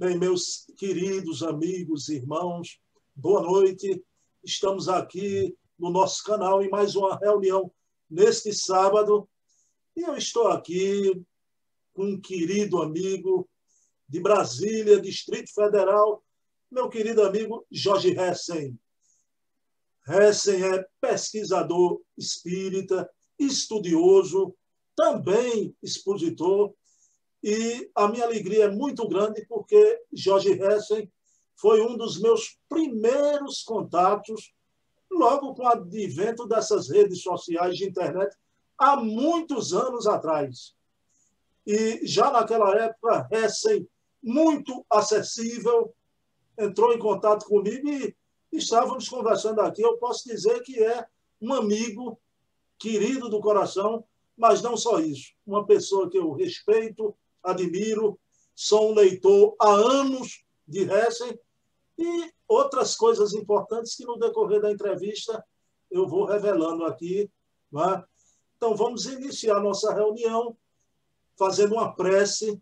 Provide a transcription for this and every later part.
Bem, meus queridos amigos, irmãos, boa noite. Estamos aqui no nosso canal em mais uma reunião neste sábado. E eu estou aqui com um querido amigo de Brasília, Distrito Federal, meu querido amigo Jorge Hessen. Hessen é pesquisador espírita, estudioso, também expositor, e a minha alegria é muito grande porque Jorge Hessen foi um dos meus primeiros contatos, logo com o advento dessas redes sociais de internet, há muitos anos atrás. E já naquela época, Hessen, muito acessível, entrou em contato comigo e estávamos conversando aqui. Eu posso dizer que é um amigo querido do coração, mas não só isso. Uma pessoa que eu respeito, admiro, sou um leitor há anos de Hessen e outras coisas importantes que no decorrer da entrevista eu vou revelando aqui. É? Então, vamos iniciar nossa reunião fazendo uma prece,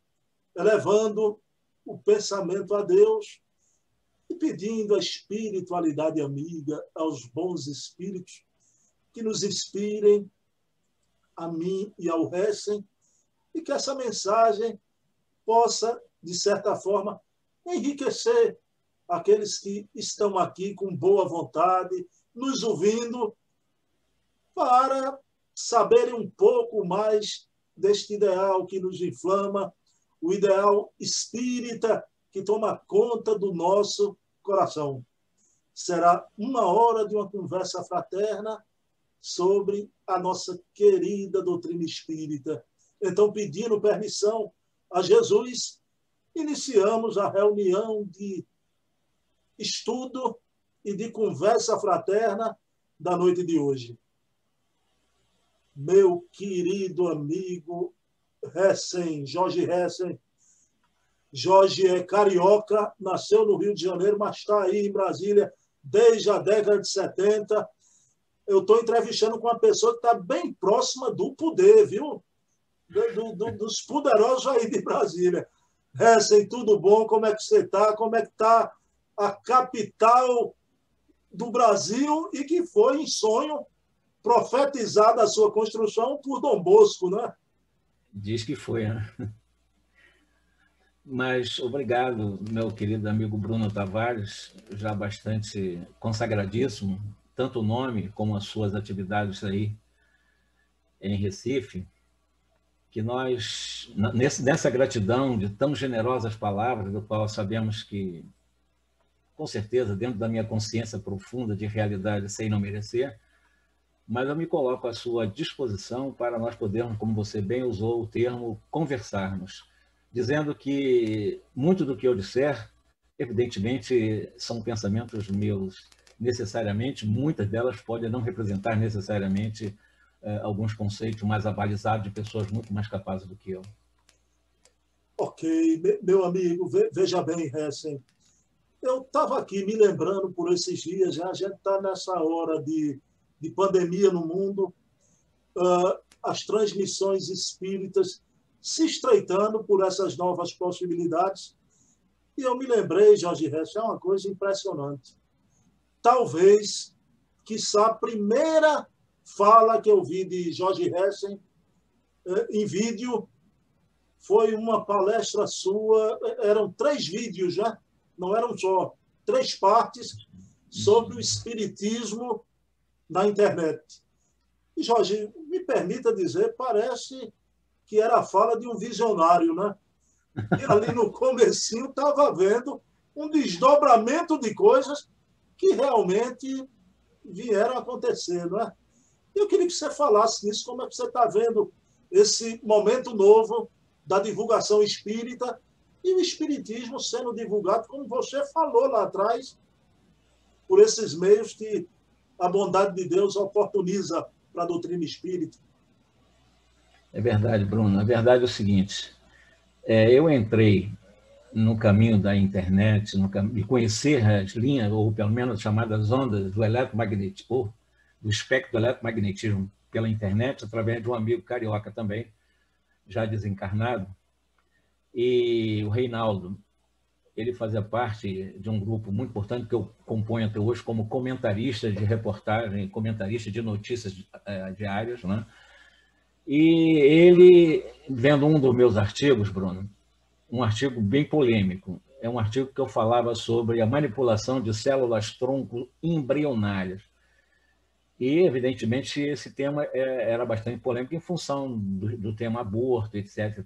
elevando o pensamento a Deus e pedindo a espiritualidade amiga, aos bons espíritos, que nos inspirem, a mim e ao Hessen, e que essa mensagem possa, de certa forma, enriquecer aqueles que estão aqui com boa vontade, nos ouvindo, para saberem um pouco mais deste ideal que nos inflama, o ideal espírita que toma conta do nosso coração. Será uma hora de uma conversa fraterna sobre a nossa querida doutrina espírita. Então, pedindo permissão a Jesus, iniciamos a reunião de estudo e de conversa fraterna da noite de hoje meu querido amigo Hessen, Jorge Hessen. Jorge é carioca, nasceu no Rio de Janeiro, mas está aí em Brasília desde a década de 70. Eu estou entrevistando com uma pessoa que está bem próxima do poder, viu? Do, do, dos poderosos aí de Brasília. Hessen, tudo bom? Como é que você está? Como é que está a capital do Brasil e que foi em sonho profetizada a sua construção por Dom Bosco, né? Diz que foi, né? Mas obrigado, meu querido amigo Bruno Tavares, já bastante consagradíssimo, tanto o nome como as suas atividades aí em Recife, que nós, nessa gratidão de tão generosas palavras, do qual sabemos que, com certeza, dentro da minha consciência profunda de realidade, sem não merecer, mas eu me coloco à sua disposição para nós podermos, como você bem usou o termo, conversarmos, dizendo que muito do que eu disser, evidentemente, são pensamentos meus. Necessariamente, muitas delas podem não representar necessariamente eh, alguns conceitos mais avalizados de pessoas muito mais capazes do que eu. Ok, meu amigo, veja bem, Hessen, eu estava aqui me lembrando por esses dias, já a gente está nessa hora de de pandemia no mundo, uh, as transmissões espíritas se estreitando por essas novas possibilidades. E eu me lembrei, Jorge Hess, é uma coisa impressionante. Talvez, quiçá, a primeira fala que eu vi de Jorge Hessen uh, em vídeo foi uma palestra sua, eram três vídeos, né? não eram só, três partes sobre o espiritismo na internet. E, Jorge, me permita dizer, parece que era a fala de um visionário, né? E ali no comecinho estava vendo um desdobramento de coisas que realmente vieram acontecer, não é? Eu queria que você falasse nisso, como é que você está vendo esse momento novo da divulgação espírita e o espiritismo sendo divulgado, como você falou lá atrás, por esses meios que a bondade de Deus oportuniza para a doutrina espírita. É verdade, Bruno. A verdade é o seguinte: é, eu entrei no caminho da internet, no cam... de conhecer as linhas, ou pelo menos chamadas ondas do eletromagnetismo, do espectro do eletromagnetismo pela internet, através de um amigo carioca também, já desencarnado, e o Reinaldo. ele fazia parte de um grupo muito importante que eu componho até hoje como comentarista de reportagem, comentarista de notícias é, diárias, né? E ele, vendo um dos meus artigos, Bruno, um artigo bem polêmico, é um artigo que eu falava sobre a manipulação de células tronco embrionárias. E, evidentemente, esse tema é, era bastante polêmico em função do, do tema aborto, etc.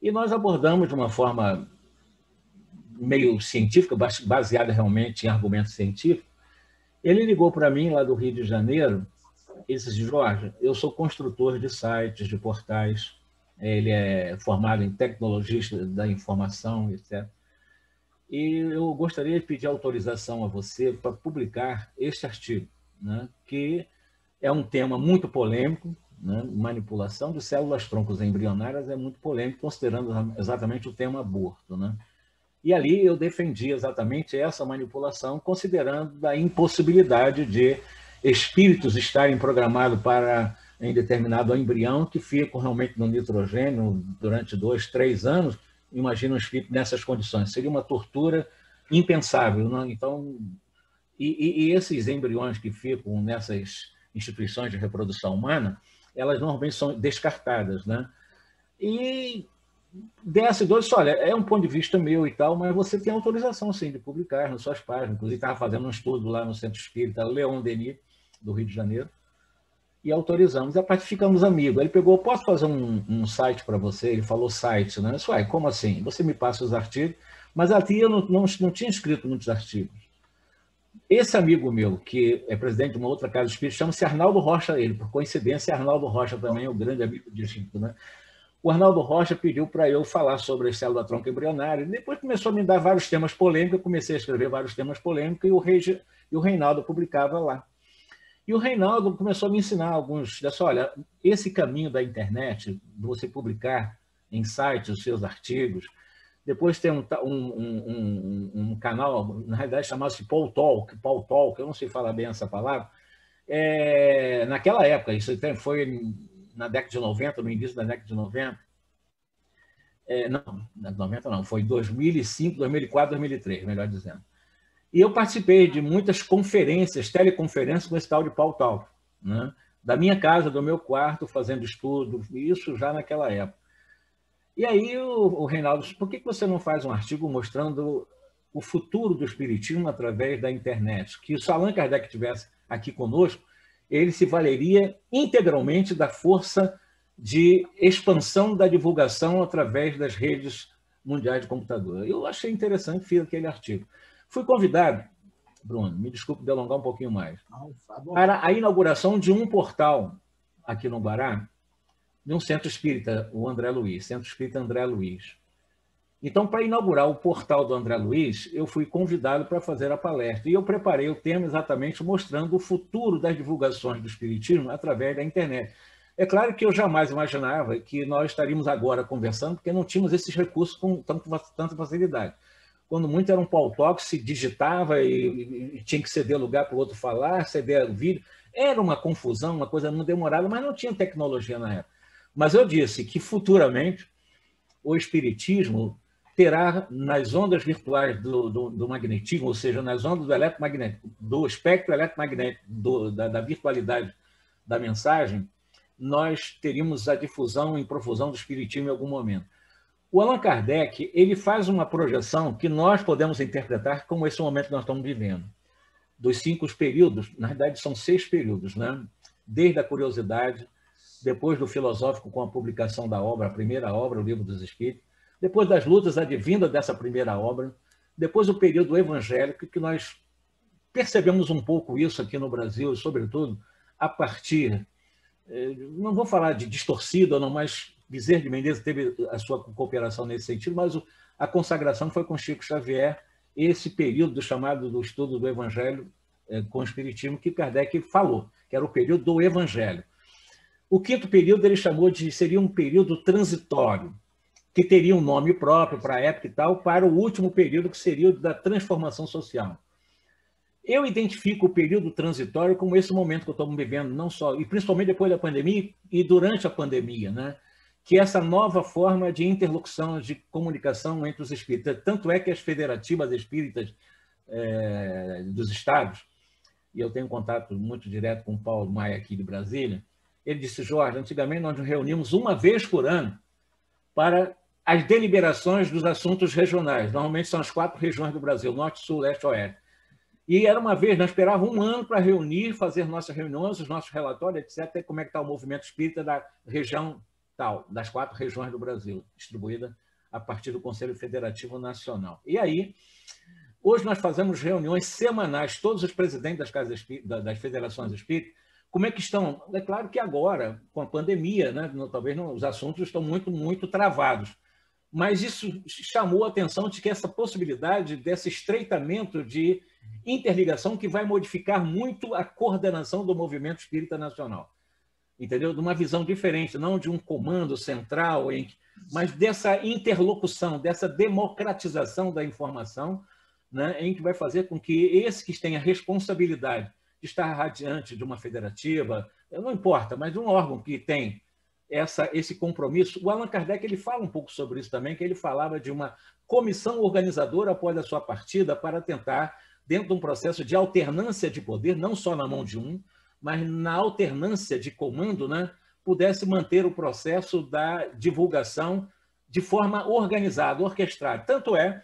E, e nós abordamos de uma forma meio científica, baseada realmente em argumentos científicos. Ele ligou para mim lá do Rio de Janeiro e disse: Jorge, eu sou construtor de sites, de portais. Ele é formado em tecnologia da informação, etc. E eu gostaria de pedir autorização a você para publicar este artigo né, que é um tema muito polêmico, né, manipulação de células troncos embrionárias é muito polêmico, considerando exatamente o tema aborto. Né? E ali eu defendi exatamente essa manipulação, considerando a impossibilidade de espíritos estarem programados para em determinado embrião que ficam realmente no nitrogênio durante dois, três anos. Imagina um espírito nessas condições. Seria uma tortura impensável. Né? Então, e, e, esses embriões que ficam nessas instituições de reprodução humana, elas normalmente são descartadas, né? E desce dois, olha, é um ponto de vista meu e tal, mas você tem autorização, sim, de publicar nas suas páginas. Inclusive, estava fazendo um estudo lá no Centro Espírita Leon Denis, do Rio de Janeiro, e autorizamos. E a parte ficamos amigos. Ele pegou, posso fazer um, um site para você? Ele falou site, né? Eu disse, como assim? Você me passa os artigos, mas aqui eu não, não, não tinha escrito muitos artigos. Esse amigo meu, que é presidente de uma outra casa espírita, chama-se Arnaldo Rocha, ele, por coincidência, Arnaldo Rocha também é um grande amigo de Chico, né? O Arnaldo Rocha pediu para eu falar sobre a célula tronco embrionária, depois começou a me dar vários temas polêmicos, eu comecei a escrever vários temas polêmicos, e o, Regi, e o Reinaldo publicava lá. E o Reinaldo começou a me ensinar alguns, olha, esse caminho da internet, de você publicar em sites os seus artigos, depois tem um, um, um, um canal, na realidade chamava-se Paul Talk, Paul Talk, eu não sei falar bem essa palavra. É, naquela época, isso foi na década de 90, no início da década de 90. É, não, 90 não, foi 2005, 2004, 2003, melhor dizendo. E eu participei de muitas conferências, teleconferências com esse tal de Paul Talk, né? da minha casa, do meu quarto, fazendo estudo, isso já naquela época. E aí o, o Reinaldo por que você não faz um artigo mostrando o futuro do espiritismo através da internet? Que se Allan Kardec estivesse aqui conosco, ele se valeria integralmente da força de expansão da divulgação através das redes mundiais de computador. Eu achei interessante, fiz aquele artigo. Fui convidado, Bruno, me desculpe de alongar um pouquinho mais, tá para a inauguração de um portal aqui no Guará, de um centro espírita, o André Luiz, Centro Espírita André Luiz. Então, para inaugurar o portal do André Luiz, eu fui convidado para fazer a palestra. E eu preparei o tema exatamente mostrando o futuro das divulgações do Espiritismo através da internet. É claro que eu jamais imaginava que nós estaríamos agora conversando, porque não tínhamos esses recursos com tanta facilidade. Quando muito era um pau toque, se digitava e, e, tinha que ceder lugar para o outro falar, ceder o vídeo. Era uma confusão, uma coisa não demorada, mas não tinha tecnologia na época. Mas eu disse que futuramente o Espiritismo terá nas ondas virtuais do, do, do magnetismo, ou seja, nas ondas do eletromagnético, do espectro eletromagnético, do, da, da virtualidade da mensagem, nós teríamos a difusão em profusão do Espiritismo em algum momento. O Allan Kardec ele faz uma projeção que nós podemos interpretar como esse momento que nós estamos vivendo. Dos cinco períodos, na verdade são seis períodos, né? desde a curiosidade, depois do filosófico com a publicação da obra, a primeira obra, o Livro dos Espíritos, depois das lutas advindas dessa primeira obra, depois o período evangélico, que nós percebemos um pouco isso aqui no Brasil, sobretudo a partir, eh, não vou falar de distorcida, não, mas Bezerra de Menezes teve a sua cooperação nesse sentido, mas a consagração foi com Chico Xavier, esse período do chamado do estudo do Evangelho eh, com o Espiritismo que Kardec falou, que era o período do Evangelho. O quinto período ele chamou de seria um período transitório, que teria um nome próprio para a época e tal, para o último período, que seria o da transformação social. Eu identifico o período transitório como esse momento que estamos vivendo, não só, e principalmente depois da pandemia e durante a pandemia, né? que essa nova forma de interlocução, de comunicação entre os espíritas. Tanto é que as federativas espíritas é, dos estados, e eu tenho contato muito direto com o Paulo Maia aqui de Brasília, ele disse, Jorge, antigamente nós nos reunimos uma vez por ano para as deliberações dos assuntos regionais. Normalmente são as quatro regiões do Brasil, norte, sul, leste, oeste. E era uma vez, nós esperávamos um ano para reunir, fazer nossas reuniões, os nossos relatórios, etc., como é que está o movimento espírita da região tal, das quatro regiões do Brasil, distribuída a partir do Conselho Federativo Nacional. E aí, hoje nós fazemos reuniões semanais, todos os presidentes das, casas das federações espíritas, como é que estão? É claro que agora, com a pandemia, né, talvez não, os assuntos estão muito, muito travados, mas isso chamou a atenção de que essa possibilidade desse estreitamento de interligação que vai modificar muito a coordenação do movimento espírita nacional. Entendeu? De uma visão diferente, não de um comando central, mas dessa interlocução, dessa democratização da informação, né, em que vai fazer com que esse que tem a responsabilidade de estar radiante de uma federativa, não importa, mas um órgão que tem essa, esse compromisso. O Allan Kardec ele fala um pouco sobre isso também, que ele falava de uma comissão organizadora após a sua partida para tentar dentro de um processo de alternância de poder, não só na mão de um, mas na alternância de comando, né, pudesse manter o processo da divulgação de forma organizada, orquestrada. Tanto é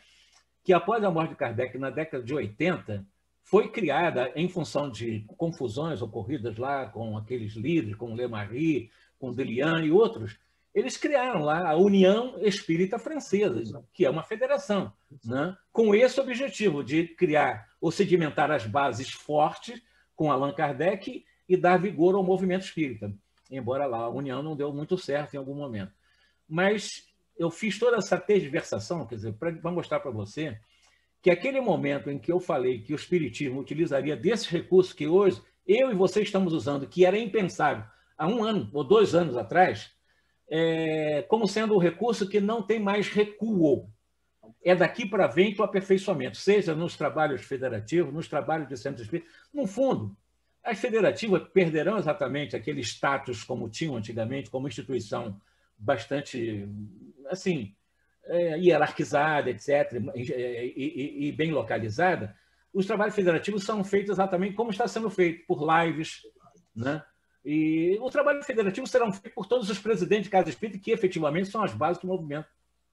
que, após a morte de Kardec, na década de 80, foi criada em função de confusões ocorridas lá com aqueles líderes, com Le Marie, com Delian e outros, eles criaram lá a União Espírita Francesa, que é uma federação, né? com esse objetivo de criar ou sedimentar as bases fortes com Allan Kardec e dar vigor ao movimento espírita. Embora lá a União não deu muito certo em algum momento. Mas eu fiz toda essa tergiversação, quer dizer, para mostrar para você que aquele momento em que eu falei que o Espiritismo utilizaria desses recursos que hoje eu e você estamos usando, que era impensável há um ano ou dois anos atrás, é, como sendo um recurso que não tem mais recuo. É daqui para frente o aperfeiçoamento, seja nos trabalhos federativos, nos trabalhos de centro espírita. No fundo, as federativas perderão exatamente aquele status como tinham antigamente, como instituição bastante, assim, é, hierarquizada, etc., e, e, e, bem localizada. Os trabalhos federativos são feitos exatamente como está sendo feito, por lives, né? E o trabalho federativo será feito por todos os presidentes de casa espírita, que efetivamente são as bases do movimento,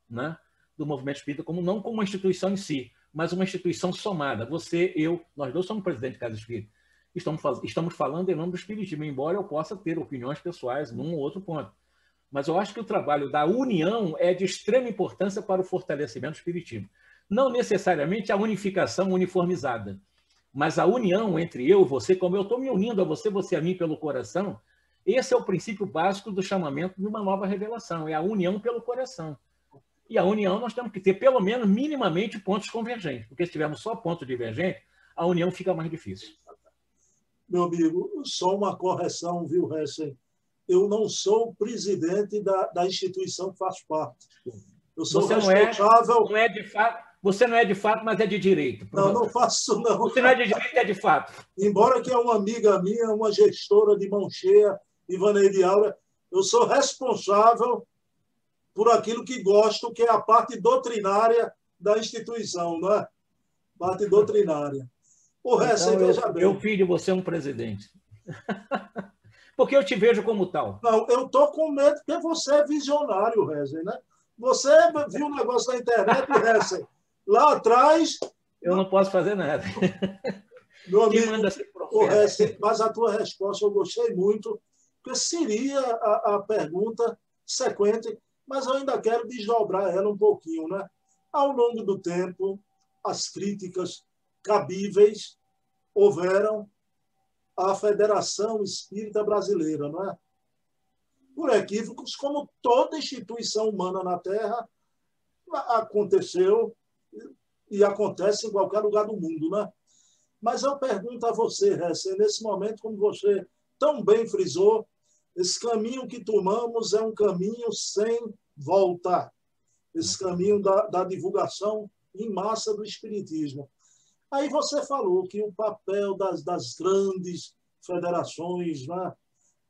né? do movimento espírita, como, não como uma instituição em si, mas uma instituição somada. Você, eu, nós dois somos presidente de casa espírita. Estamos, estamos falando em nome do espiritismo, embora eu possa ter opiniões pessoais num ou outro ponto. Mas eu acho que o trabalho da união é de extrema importância para o fortalecimento espiritismo. Não necessariamente a unificação uniformizada mas a união entre eu e você, como eu estou me unindo a você, você a mim pelo coração, esse é o princípio básico do chamamento de uma nova revelação, é a união pelo coração. E a união nós temos que ter, pelo menos, minimamente pontos convergentes, porque se tivermos só pontos divergentes, a união fica mais difícil. Meu amigo, só uma correção, viu, Hessen? Eu não sou presidente da, da instituição que faço parte. Eu sou Você responsável. Não é, não é de fato você não é de fato, mas é de direito. Não, não faço não. Você não é de direito, é de fato. Embora que é uma amiga minha, uma gestora de mão cheia, Ivaneide Aura, eu sou responsável por aquilo que gosto, que é a parte doutrinária da instituição, não é? Parte doutrinária. O resto, então, veja eu, bem. Eu de você um presidente. porque eu te vejo como tal. Não, eu estou com medo porque você é visionário, Rezen, né? Você viu um negócio na internet, Rezen, Lá atrás. Eu não posso fazer nada. Meu amigo, o resto, mas a tua resposta eu gostei muito, porque seria a, a pergunta sequente, mas eu ainda quero desdobrar ela um pouquinho. Né? Ao longo do tempo, as críticas cabíveis houveram à Federação Espírita Brasileira, não é? Por equívocos, como toda instituição humana na Terra, aconteceu e acontece em qualquer lugar do mundo, né? Mas eu pergunto a você, Hesse, nesse momento, como você tão bem frisou, esse caminho que tomamos é um caminho sem volta. Esse caminho da, da divulgação em massa do Espiritismo. Aí você falou que o papel das, das grandes federações, né?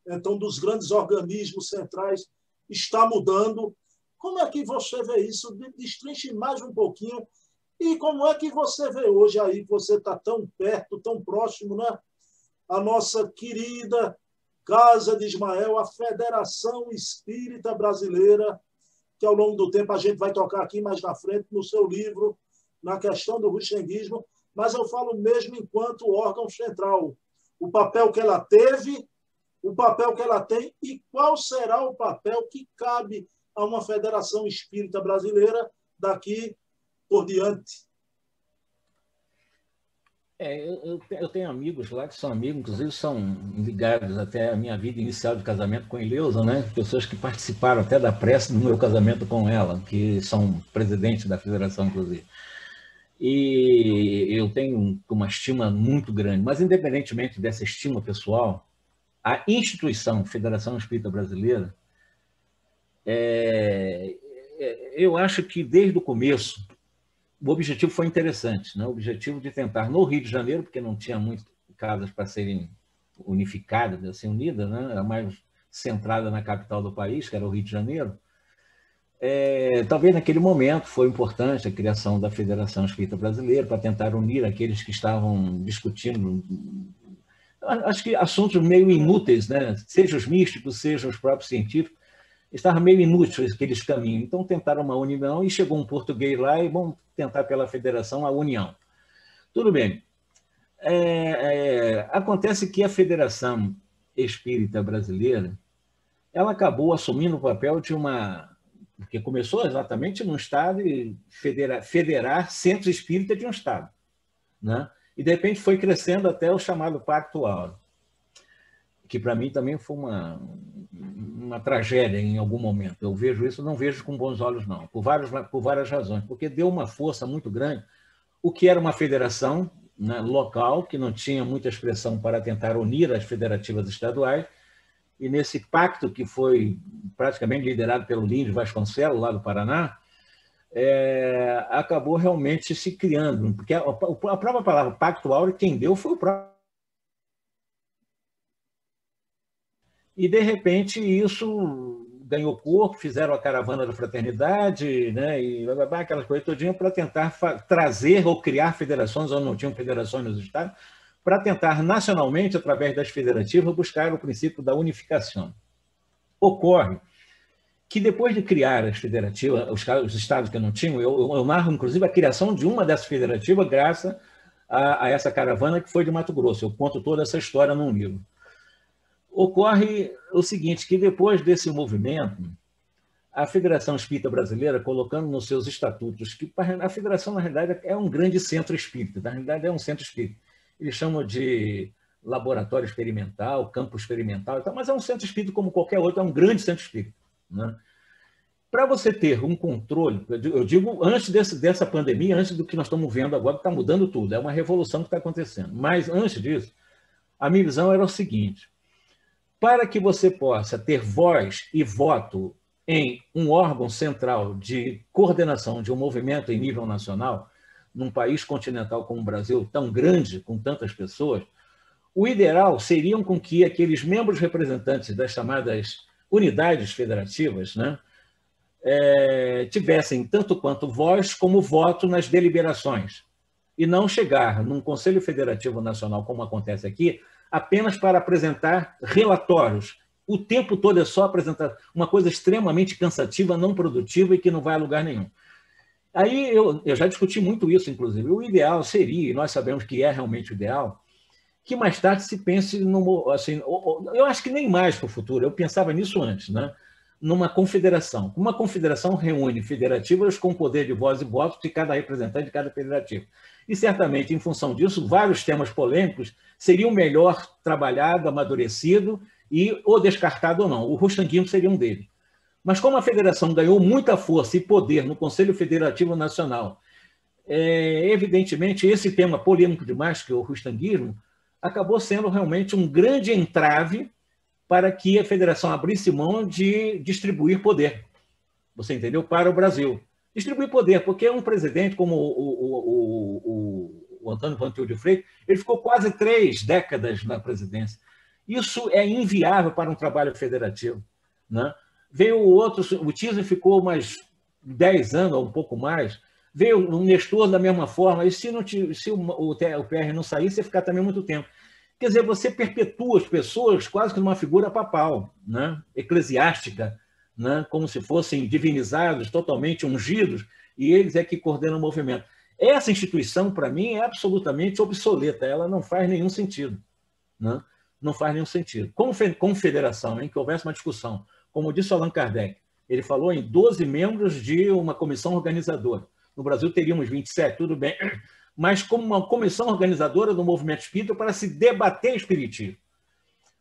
então dos grandes organismos centrais, está mudando. Como é que você vê isso? Destrinche mais um pouquinho. E como é que você vê hoje aí, você está tão perto, tão próximo, né? A nossa querida Casa de Ismael, a Federação Espírita Brasileira, que ao longo do tempo a gente vai tocar aqui mais na frente no seu livro, na questão do ruxenguismo, mas eu falo mesmo enquanto órgão central. O papel que ela teve, o papel que ela tem e qual será o papel que cabe a uma Federação Espírita Brasileira daqui por diante. É, eu, eu, tenho amigos lá que são amigos, inclusive são ligados até a minha vida inicial de casamento com Eleusa, né? Pessoas que participaram até da prece do meu casamento com ela, que são presidentes da federação, inclusive. E eu tenho uma estima muito grande, mas independentemente dessa estima pessoal, a instituição Federação Espírita Brasileira, é, é, eu acho que desde o começo o objetivo foi interessante, né? o objetivo de tentar no Rio de Janeiro, porque não tinha muitas casas para serem unificadas, assim, unidas, né? era mais centrada na capital do país, que era o Rio de Janeiro, é, talvez naquele momento foi importante a criação da Federação Espírita Brasileira para tentar unir aqueles que estavam discutindo, acho que assuntos meio inúteis, né? seja os místicos, seja os próprios científicos, estava meio inútil aqueles caminhos. Então tentaram uma união e chegou um português lá e vão tentar pela federação a união. Tudo bem. É, é, acontece que a Federação Espírita Brasileira ela acabou assumindo o papel de uma porque começou exatamente num Estado e federar, federar centro espírita de um Estado. Né? E, de repente, foi crescendo até o chamado Pacto Áureo, que, para mim, também foi uma, uma tragédia em algum momento. Eu vejo isso, não vejo com bons olhos, não, por, vários, por várias razões. Porque deu uma força muito grande, o que era uma federação né, local, que não tinha muita expressão para tentar unir as federativas estaduais, e nesse pacto que foi praticamente liderado pelo Líndio Vasconcelos, lá do Paraná, é, acabou realmente se criando, porque a, a própria palavra pacto áureo, quem deu foi o próprio. E, de repente, isso ganhou corpo, fizeram a caravana da fraternidade, né, e aquelas coisas todinhas para tentar trazer ou criar federações, ou não tinham federações nos estados, para tentar nacionalmente, através das federativas, buscar o princípio da unificação. Ocorre que depois de criar as federativas, os, os estados que não tinham, eu, eu, narro inclusive a criação de uma dessas federativas graças a, a, essa caravana que foi de Mato Grosso. Eu conto toda essa história num livro. Ocorre o seguinte, que depois desse movimento, a Federação Espírita Brasileira, colocando nos seus estatutos que a federação, na realidade, é um grande centro espírita, na realidade é um centro espírita eles chamam de laboratório experimental, campo experimental, mas é um centro espírita como qualquer outro, é um grande centro espírita. Né? Para você ter um controle, eu digo antes desse, dessa pandemia, antes do que nós estamos vendo agora, que está mudando tudo, é uma revolução que está acontecendo. Mas antes disso, a minha visão era o seguinte: para que você possa ter voz e voto em um órgão central de coordenação de um movimento em nível nacional, num país continental como o Brasil, tão grande, com tantas pessoas, o ideal seriam com que aqueles membros representantes das chamadas unidades federativas né, é, tivessem tanto quanto voz como voto nas deliberações, e não chegar num Conselho Federativo Nacional, como acontece aqui, apenas para apresentar relatórios. O tempo todo é só apresentar uma coisa extremamente cansativa, não produtiva e que não vai a lugar nenhum. Aí eu, eu já discuti muito isso, inclusive. O ideal seria, e nós sabemos que é realmente o ideal, que mais tarde se pense no. Assim, eu acho que nem mais para o futuro, eu pensava nisso antes, né? numa confederação. Uma confederação reúne federativas com poder de voz e voto de cada representante de cada federativo. E certamente, em função disso, vários temas polêmicos seriam melhor trabalhados, amadurecidos e ou descartado ou não. O Rustanguismo seria um deles. Mas como a federação ganhou muita força e poder no Conselho Federativo Nacional, é, evidentemente esse tema polêmico demais, que é o rustanguismo, acabou sendo realmente um grande entrave para que a federação abrisse mão de distribuir poder. Você entendeu? Para o Brasil. Distribuir poder, porque um presidente como o, o, o, o Antônio Pantil de Freitas, ele ficou quase três décadas na presidência. Isso é inviável para um trabalho federativo. Né? Veio o outro, o Tisa ficou mais 10 anos, ou um pouco mais. Veio o Nestor da mesma forma. E se, não se o, o, o PR não sair, você ficar também muito tempo. Quer dizer, você perpetua as pessoas quase que numa figura papal, né? eclesiástica, né? como se fossem divinizados, totalmente ungidos, e eles é que coordenam o movimento. Essa instituição, para mim, é absolutamente obsoleta, ela não faz nenhum sentido. Né? Não faz nenhum sentido. Como confederação, em que houvesse uma discussão, como disse Allan Kardec, ele falou em 12 membros de uma comissão organizadora. No Brasil teríamos 27, tudo bem, mas como uma comissão organizadora do movimento espírita para se debater espiritismo,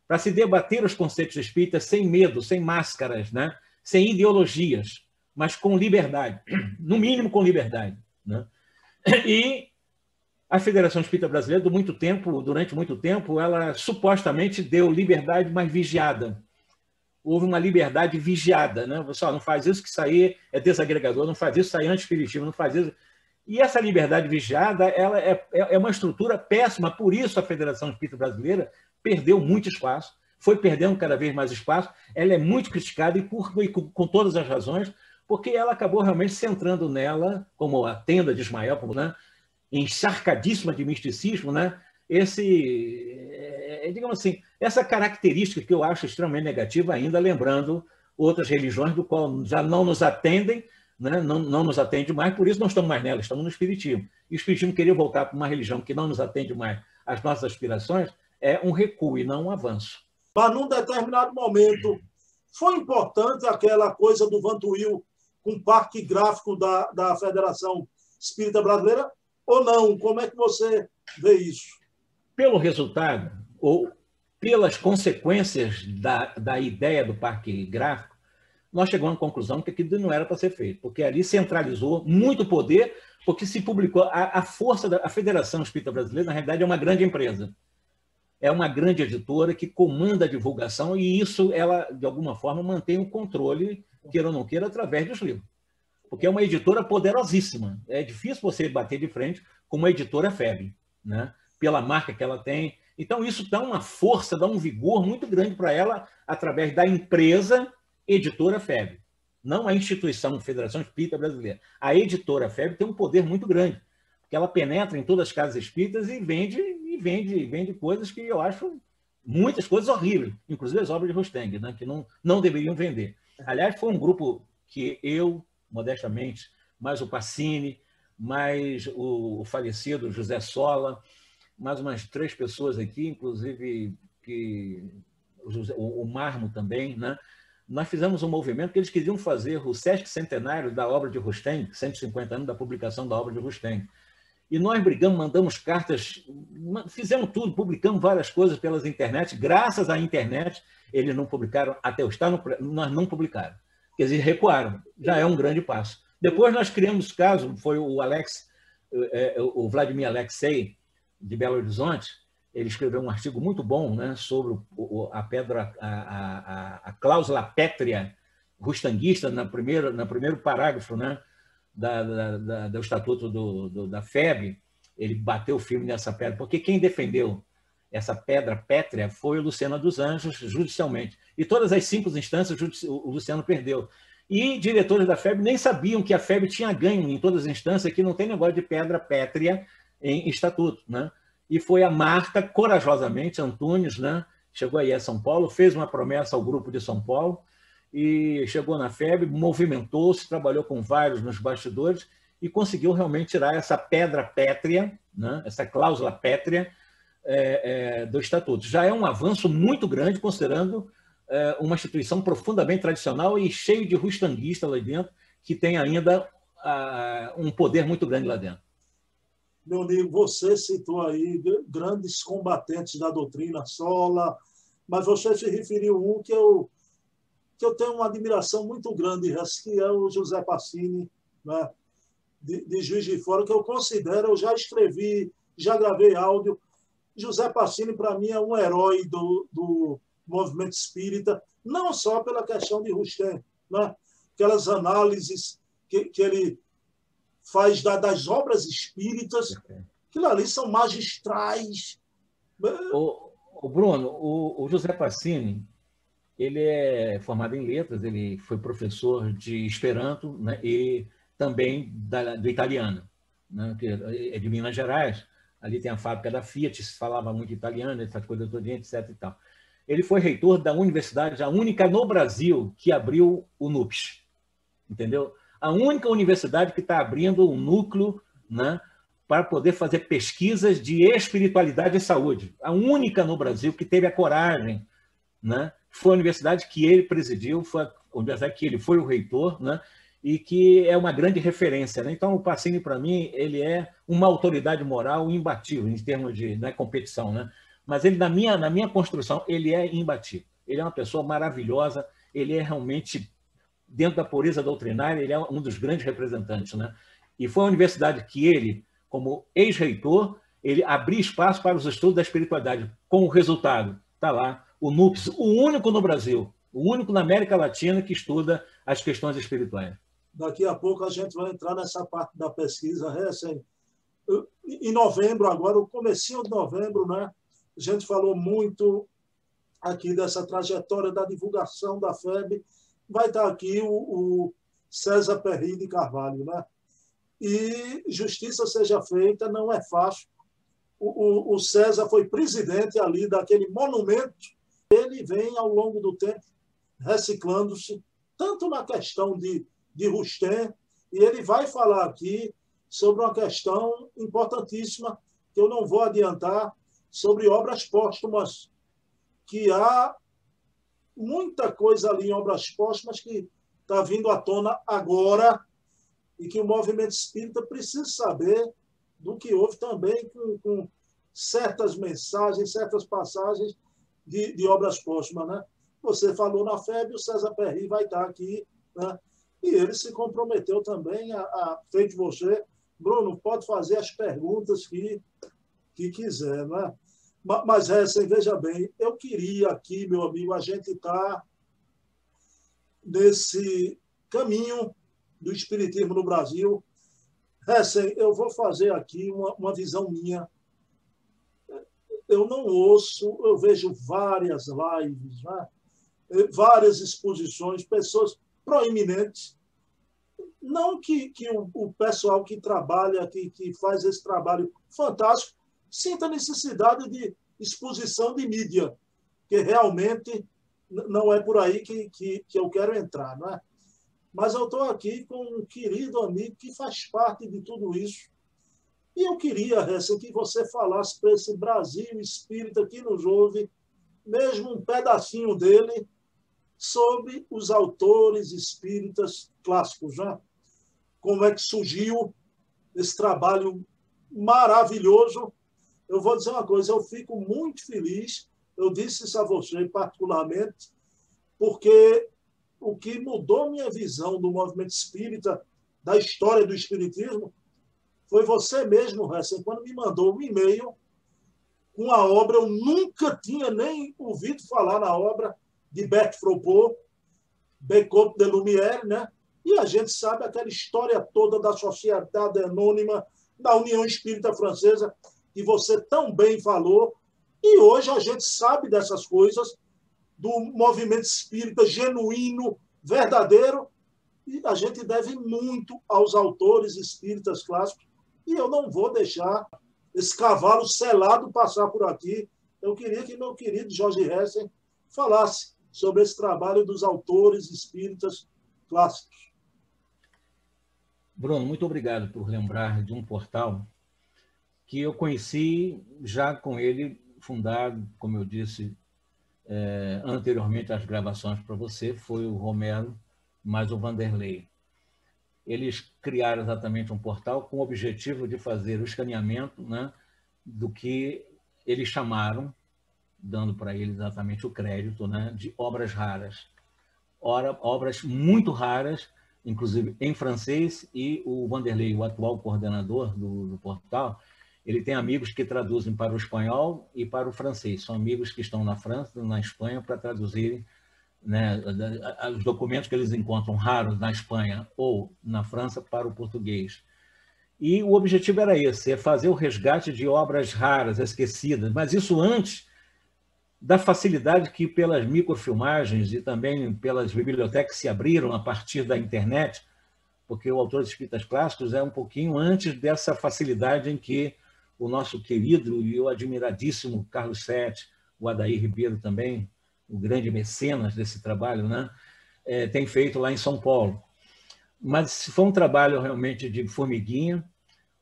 para se debater os conceitos espíritas sem medo, sem máscaras, né? sem ideologias, mas com liberdade, no mínimo com liberdade. Né? E a Federação Espírita Brasileira, muito tempo, durante muito tempo, ela supostamente deu liberdade, mas vigiada. Houve uma liberdade vigiada, né? Você não faz isso que sair é desagregador, não faz isso sair anti-espiritismo, não faz isso. E essa liberdade vigiada, ela é, é, é uma estrutura péssima, por isso a Federação Espírita Brasileira perdeu muito espaço, foi perdendo cada vez mais espaço, ela é muito criticada e, por, e com, com todas as razões, porque ela acabou realmente centrando nela, como a tenda de Ismael, como, né, encharcadíssima de misticismo, né, esse, é, é, digamos assim, essa característica que eu acho extremamente negativa, ainda lembrando outras religiões do qual já não nos atendem, né, não, não nos atende mais, por isso não estamos mais nela, estamos no Espiritismo. E o Espiritismo queria voltar para uma religião que não nos atende mais às nossas aspirações, é um recuo e não um avanço. Mas num determinado momento, foi importante aquela coisa do Vantuil com o parque gráfico da, da Federação Espírita Brasileira ou não? Como é que você vê isso? Pelo resultado, ou pelas consequências da, da ideia do parque gráfico, nós chegamos à conclusão que aquilo não era para ser feito, porque ali centralizou muito poder, porque se publicou. A, a força da a Federação Espírita Brasileira, na realidade, é uma grande empresa. É uma grande editora que comanda a divulgação e isso, ela, de alguma forma, mantém o controle queira ou não queira, através dos livros. Porque é uma editora poderosíssima. É difícil você bater de frente com uma editora FEB, né? Pela marca que ela tem. Então, isso dá uma força, dá um vigor muito grande para ela através da empresa editora FEB. Não a instituição Federação Espírita Brasileira. A editora FEB tem um poder muito grande, porque ela penetra em todas as casas espíritas e vende e vende, vende coisas que eu acho muitas coisas horríveis, inclusive as obras de Rosteng, né, que não, não deveriam vender. Aliás, foi um grupo que eu, modestamente, mais o Pacini, mais o, falecido José Sola, mais umas três pessoas aqui, inclusive que o, Marmo também, né? nós fizemos um movimento que eles queriam fazer o Sesc Centenário da obra de Rustem, 150 anos da publicação da obra de Rustem. E nós brigamos, mandamos cartas, fizemos tudo, publicamos várias coisas pelas internet. Graças à internet, eles não publicaram, até o estado, nós não publicaram. Quer dizer, recuaram. Já é um grande passo. Depois nós criamos caso, foi o Alex, é, é, o Vladimir Alexei, de Belo Horizonte, ele escreveu um artigo muito bom né, sobre a pedra, a, a, a cláusula pétrea rustanguista, na primeira, no primeiro parágrafo né, da, da, da, do Estatuto do, do, da FEB, ele bateu firme nessa pedra, porque quem defendeu essa pedra pétrea foi o Luciano dos Anjos, judicialmente. E todas as cinco instâncias o Luciano perdeu. E diretores da FEB nem sabiam que a FEB tinha ganho em todas as instâncias, que não tem negócio de pedra pétrea em estatuto. Né? E foi a Marta, corajosamente, Antunes, né? chegou aí a São Paulo, fez uma promessa ao grupo de São Paulo, e chegou na FEB, movimentou-se, trabalhou com vários nos bastidores e conseguiu realmente tirar essa pedra pétrea, né? essa cláusula pétrea, é, é, do Estatuto. Já é um avanço muito grande, considerando é, uma instituição profundamente tradicional e cheio de rustanguista lá dentro, que tem ainda um poder muito grande lá dentro. Meu amigo, você citou aí grandes combatentes da doutrina sola, mas você se referiu a um que eu, que eu tenho uma admiração muito grande, que é o José Passini, né? de, de Juiz de Fora, que eu considero, eu já escrevi, já gravei áudio, José Passini, para mim, é um herói do, do movimento espírita, não só pela questão de Rustem, né? aquelas análises que, que ele faz da, das obras espíritas, aquilo ali são magistrais. O, o Bruno, o, o, José Passini, ele é formado em letras, ele foi professor de Esperanto né, e também da, do italiano, né, que é de Minas Gerais. Ali tem a fábrica da Fiat, se falava muito italiano, essas coisas todas, etc. E tal. Ele foi reitor da universidade, a única no Brasil que abriu o NUPS, entendeu? A única universidade que está abrindo um núcleo né, para poder fazer pesquisas de espiritualidade e saúde. A única no Brasil que teve a coragem né, foi a universidade que ele presidiu, foi a universidade que ele foi o reitor, né? e que é uma grande referência. Né? Então, o Pacini, para mim, ele é uma autoridade moral imbatível em termos de né, competição. Né? Mas ele, na minha, na minha construção, ele é imbatível. Ele é uma pessoa maravilhosa, ele é realmente, dentro da pureza doutrinária, ele é um dos grandes representantes. Né? E foi a universidade que ele, como ex-reitor, ele abriu espaço para os estudos da espiritualidade, com o resultado, está lá, o NUPS, o único no Brasil, o único na América Latina que estuda as questões espirituais. Daqui a pouco a gente vai entrar nessa parte da pesquisa recém. Em novembro, agora, o comecinho de novembro, né? A gente falou muito aqui dessa trajetória da divulgação da FEB. Vai estar aqui o, o César Perri de Carvalho, né? E justiça seja feita, não é fácil. O, o, o César foi presidente ali daquele monumento ele vem, ao longo do tempo, reciclando-se, tanto na questão de, de Rustem, e ele vai falar aqui sobre uma questão importantíssima, que eu não vou adiantar, sobre obras póstumas, que há muita coisa ali em obras póstumas que está vindo à tona agora e que o movimento espírita precisa saber do que houve também com, com certas mensagens, certas passagens de, de obras póstumas. Né? Você falou na FEB, o César Perry vai estar aqui, né? e ele se comprometeu também a, a feito você, Bruno, pode fazer as perguntas que, que quiser. Né? Mas, Hessen, veja bem, eu queria aqui, meu amigo, a gente está nesse caminho do Espiritismo no Brasil. Hessen, eu vou fazer aqui uma, uma visão minha eu não ouço, eu vejo várias lives, né? várias exposições, pessoas proeminentes. Não que, que o, o pessoal que trabalha, que, que faz esse trabalho fantástico, sinta necessidade de exposição de mídia, que realmente não é por aí que, que, que eu quero entrar. Né? Mas eu estou aqui com um querido amigo que faz parte de tudo isso, e eu queria, Hessa, que você falasse para esse Brasil espírita que nos ouve, mesmo um pedacinho dele, sobre os autores espíritas clássicos. Né? Como é que surgiu esse trabalho maravilhoso. Eu vou dizer uma coisa, eu fico muito feliz, eu disse isso a você particularmente, porque o que mudou minha visão do movimento espírita, da história do espiritismo, foi você mesmo, Hessen, quando me mandou um e-mail com a obra, eu nunca tinha nem ouvido falar na obra de Bert Fropo, Becot de Lumière, né? E a gente sabe aquela história toda da Sociedade Anônima, da União Espírita Francesa, que você tão bem falou. E hoje a gente sabe dessas coisas, do movimento espírita genuíno, verdadeiro, e a gente deve muito aos autores espíritas clássicos e eu não vou deixar esse cavalo selado passar por aqui. Eu queria que meu querido Jorge Hessen falasse sobre esse trabalho dos autores espíritas clássicos. Bruno, muito obrigado por lembrar de um portal que eu conheci já com ele fundado, como eu disse é, anteriormente às gravações para você, foi o Romero mais o Vanderlei eles criaram exatamente um portal com o objetivo de fazer o escaneamento né, do que eles chamaram, dando para eles exatamente o crédito, né, de obras raras. Ora, obras muito raras, inclusive em francês, e o Vanderlei, o atual coordenador do, do portal, ele tem amigos que traduzem para o espanhol e para o francês. São amigos que estão na França, na Espanha, para traduzirem né, os documentos que eles encontram raros na Espanha ou na França para o português. E o objetivo era esse, é fazer o resgate de obras raras, esquecidas, mas isso antes da facilidade que pelas microfilmagens e também pelas bibliotecas se abriram a partir da internet, porque o autor de Espíritas Clássicos é um pouquinho antes dessa facilidade em que o nosso querido e o admiradíssimo Carlos Sete, o Adair Ribeiro também, o grande mecenas desse trabalho, né? É, tem feito lá em São Paulo. Mas foi um trabalho realmente de formiguinha,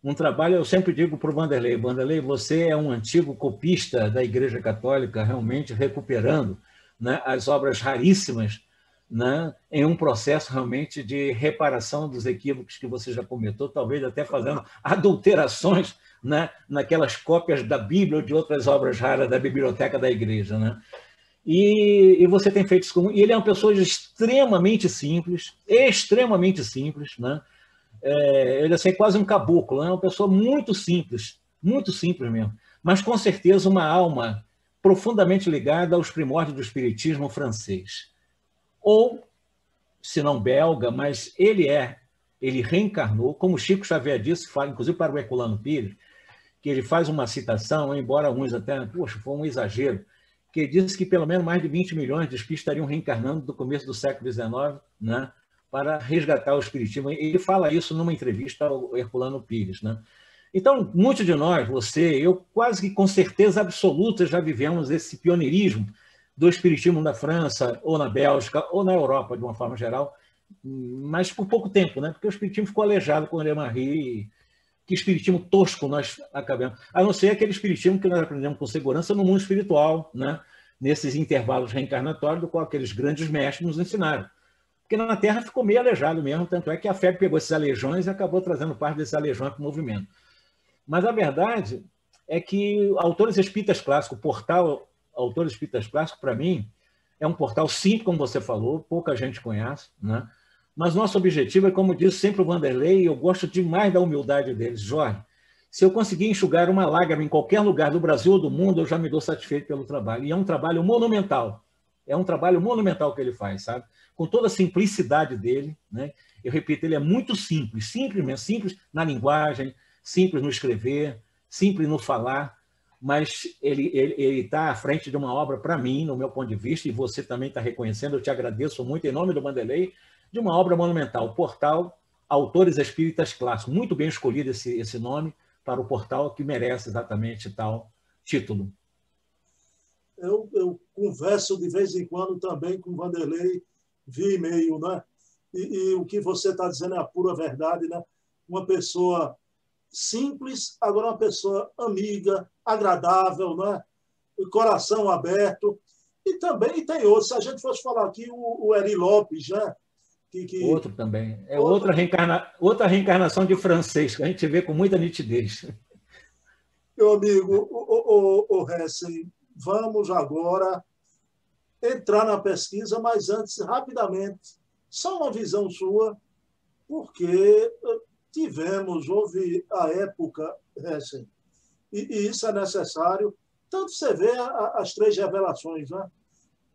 um trabalho, eu sempre digo para o Vanderlei, Vanderlei, você é um antigo copista da Igreja Católica, realmente recuperando né, as obras raríssimas né, em um processo realmente de reparação dos equívocos que você já cometeu, talvez até fazendo adulterações né, naquelas cópias da Bíblia ou de outras obras raras da biblioteca da igreja. Né? E, e, você tem feito isso com. E ele é uma pessoa extremamente simples, extremamente simples, né? é, ele é quase um caboclo, é uma pessoa muito simples, muito simples mesmo, mas com certeza uma alma profundamente ligada aos primórdios do espiritismo francês. Ou, se não belga, mas ele é, ele reencarnou, como Chico Xavier disse, fala, inclusive para o Herculano Pires, que ele faz uma citação, embora uns até, poxa, foi um exagero, que disse que pelo menos mais de 20 milhões de espíritos estariam reencarnando do começo do século XIX, né? para resgatar o espiritismo. Ele fala isso numa entrevista ao Herculano Pires. Né? Então, muitos de nós, você, eu, quase que com certeza absoluta já vivemos esse pioneirismo do espiritismo na França, ou na Bélgica, ou na Europa, de uma forma geral, mas por pouco tempo, né? porque o espiritismo ficou aleijado com o Marie, que espiritismo tosco nós acabamos. A não ser aquele espiritismo que nós aprendemos com segurança no mundo espiritual, né? nesses intervalos reencarnatórios, do qual aqueles grandes mestres nos ensinaram porque na Terra ficou meio aleijado mesmo, tanto é que a fé pegou esses aleijões e acabou trazendo parte desses aleijões para o movimento. Mas a verdade é que Autores Espíritas Clássicos, o portal Autores Espíritas Clássicos, para mim, é um portal simples, como você falou, pouca gente conhece, né? mas nosso objetivo é, como disse sempre o Vanderlei, e eu gosto demais da humildade deles, Jorge, se eu conseguir enxugar uma lágrima em qualquer lugar do Brasil ou do mundo, eu já me dou satisfeito pelo trabalho. E é um trabalho monumental. É um trabalho monumental que ele faz, sabe? com toda a simplicidade dele. Né? Eu repito, ele é muito simples, simples mesmo, simples na linguagem, simples no escrever, simples no falar, mas ele está à frente de uma obra, para mim, no meu ponto de vista, e você também está reconhecendo, eu te agradeço muito em nome do Mandelei, de uma obra monumental, portal Autores Espíritas Clássicos. Muito bem escolhido esse, esse nome para o portal que merece exatamente tal título. Eu, eu converso de vez em quando também com o Vanderlei via e-mail, né? E, e o que você está dizendo é a pura verdade, né? Uma pessoa simples, agora uma pessoa amiga, agradável, né? coração aberto. E também tem outros. Se a gente fosse falar aqui, o, o Eri Lopes, né? Que, que... Outro também. É Outro... outra, reencarna... outra reencarnação de francês, que a gente vê com muita nitidez. Meu amigo, o, o, o, o Hessen, vamos agora entrar na pesquisa, mas antes, rapidamente, só uma visão sua, porque eh, tivemos, houve a época, Hessen, e, e isso é necessário, tanto você vê a, as três revelações, né?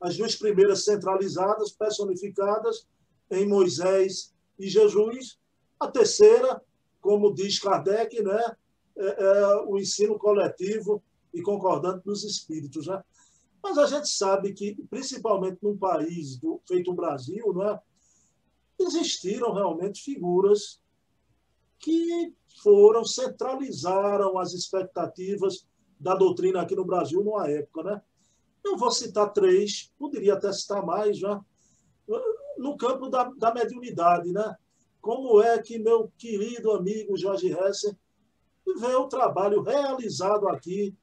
as duas primeiras centralizadas, personificadas em Moisés e Jesus, a terceira, como diz Kardec, né? é, é o ensino coletivo e concordante dos espíritos. Né? Mas a gente sabe que, principalmente num país do, feito o Brasil, né, existiram realmente figuras que foram, centralizaram as expectativas da doutrina aqui no Brasil numa época. Né? Eu vou citar três, poderia até citar mais, já, no campo da, da mediunidade. Né? Como é que meu querido amigo Jorge Hessen vê o trabalho realizado aqui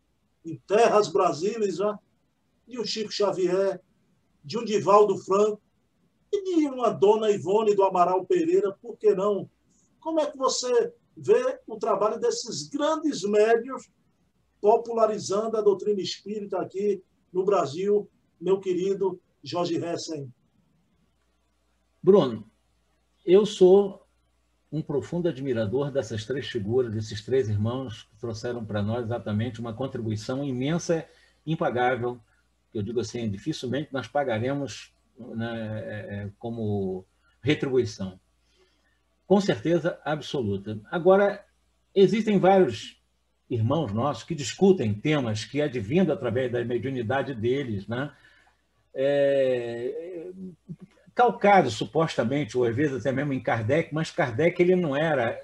em terras brasileiras, né? de um Chico Xavier, de um Divaldo Franco e de uma dona Ivone do Amaral Pereira, por que não? Como é que você vê o trabalho desses grandes médios popularizando a doutrina espírita aqui no Brasil, meu querido Jorge Hessen? Bruno, eu sou um profundo admirador dessas três figuras, desses três irmãos que trouxeram para nós exatamente uma contribuição imensa, impagável eu digo assim, dificilmente nós pagaremos né, é, é, como retribuição. Com certeza absoluta. Agora, existem vários irmãos nossos que discutem temas que advindo através da mediunidade deles, né? É, calcado supostamente, ou às vezes até mesmo em Kardec, mas Kardec ele não era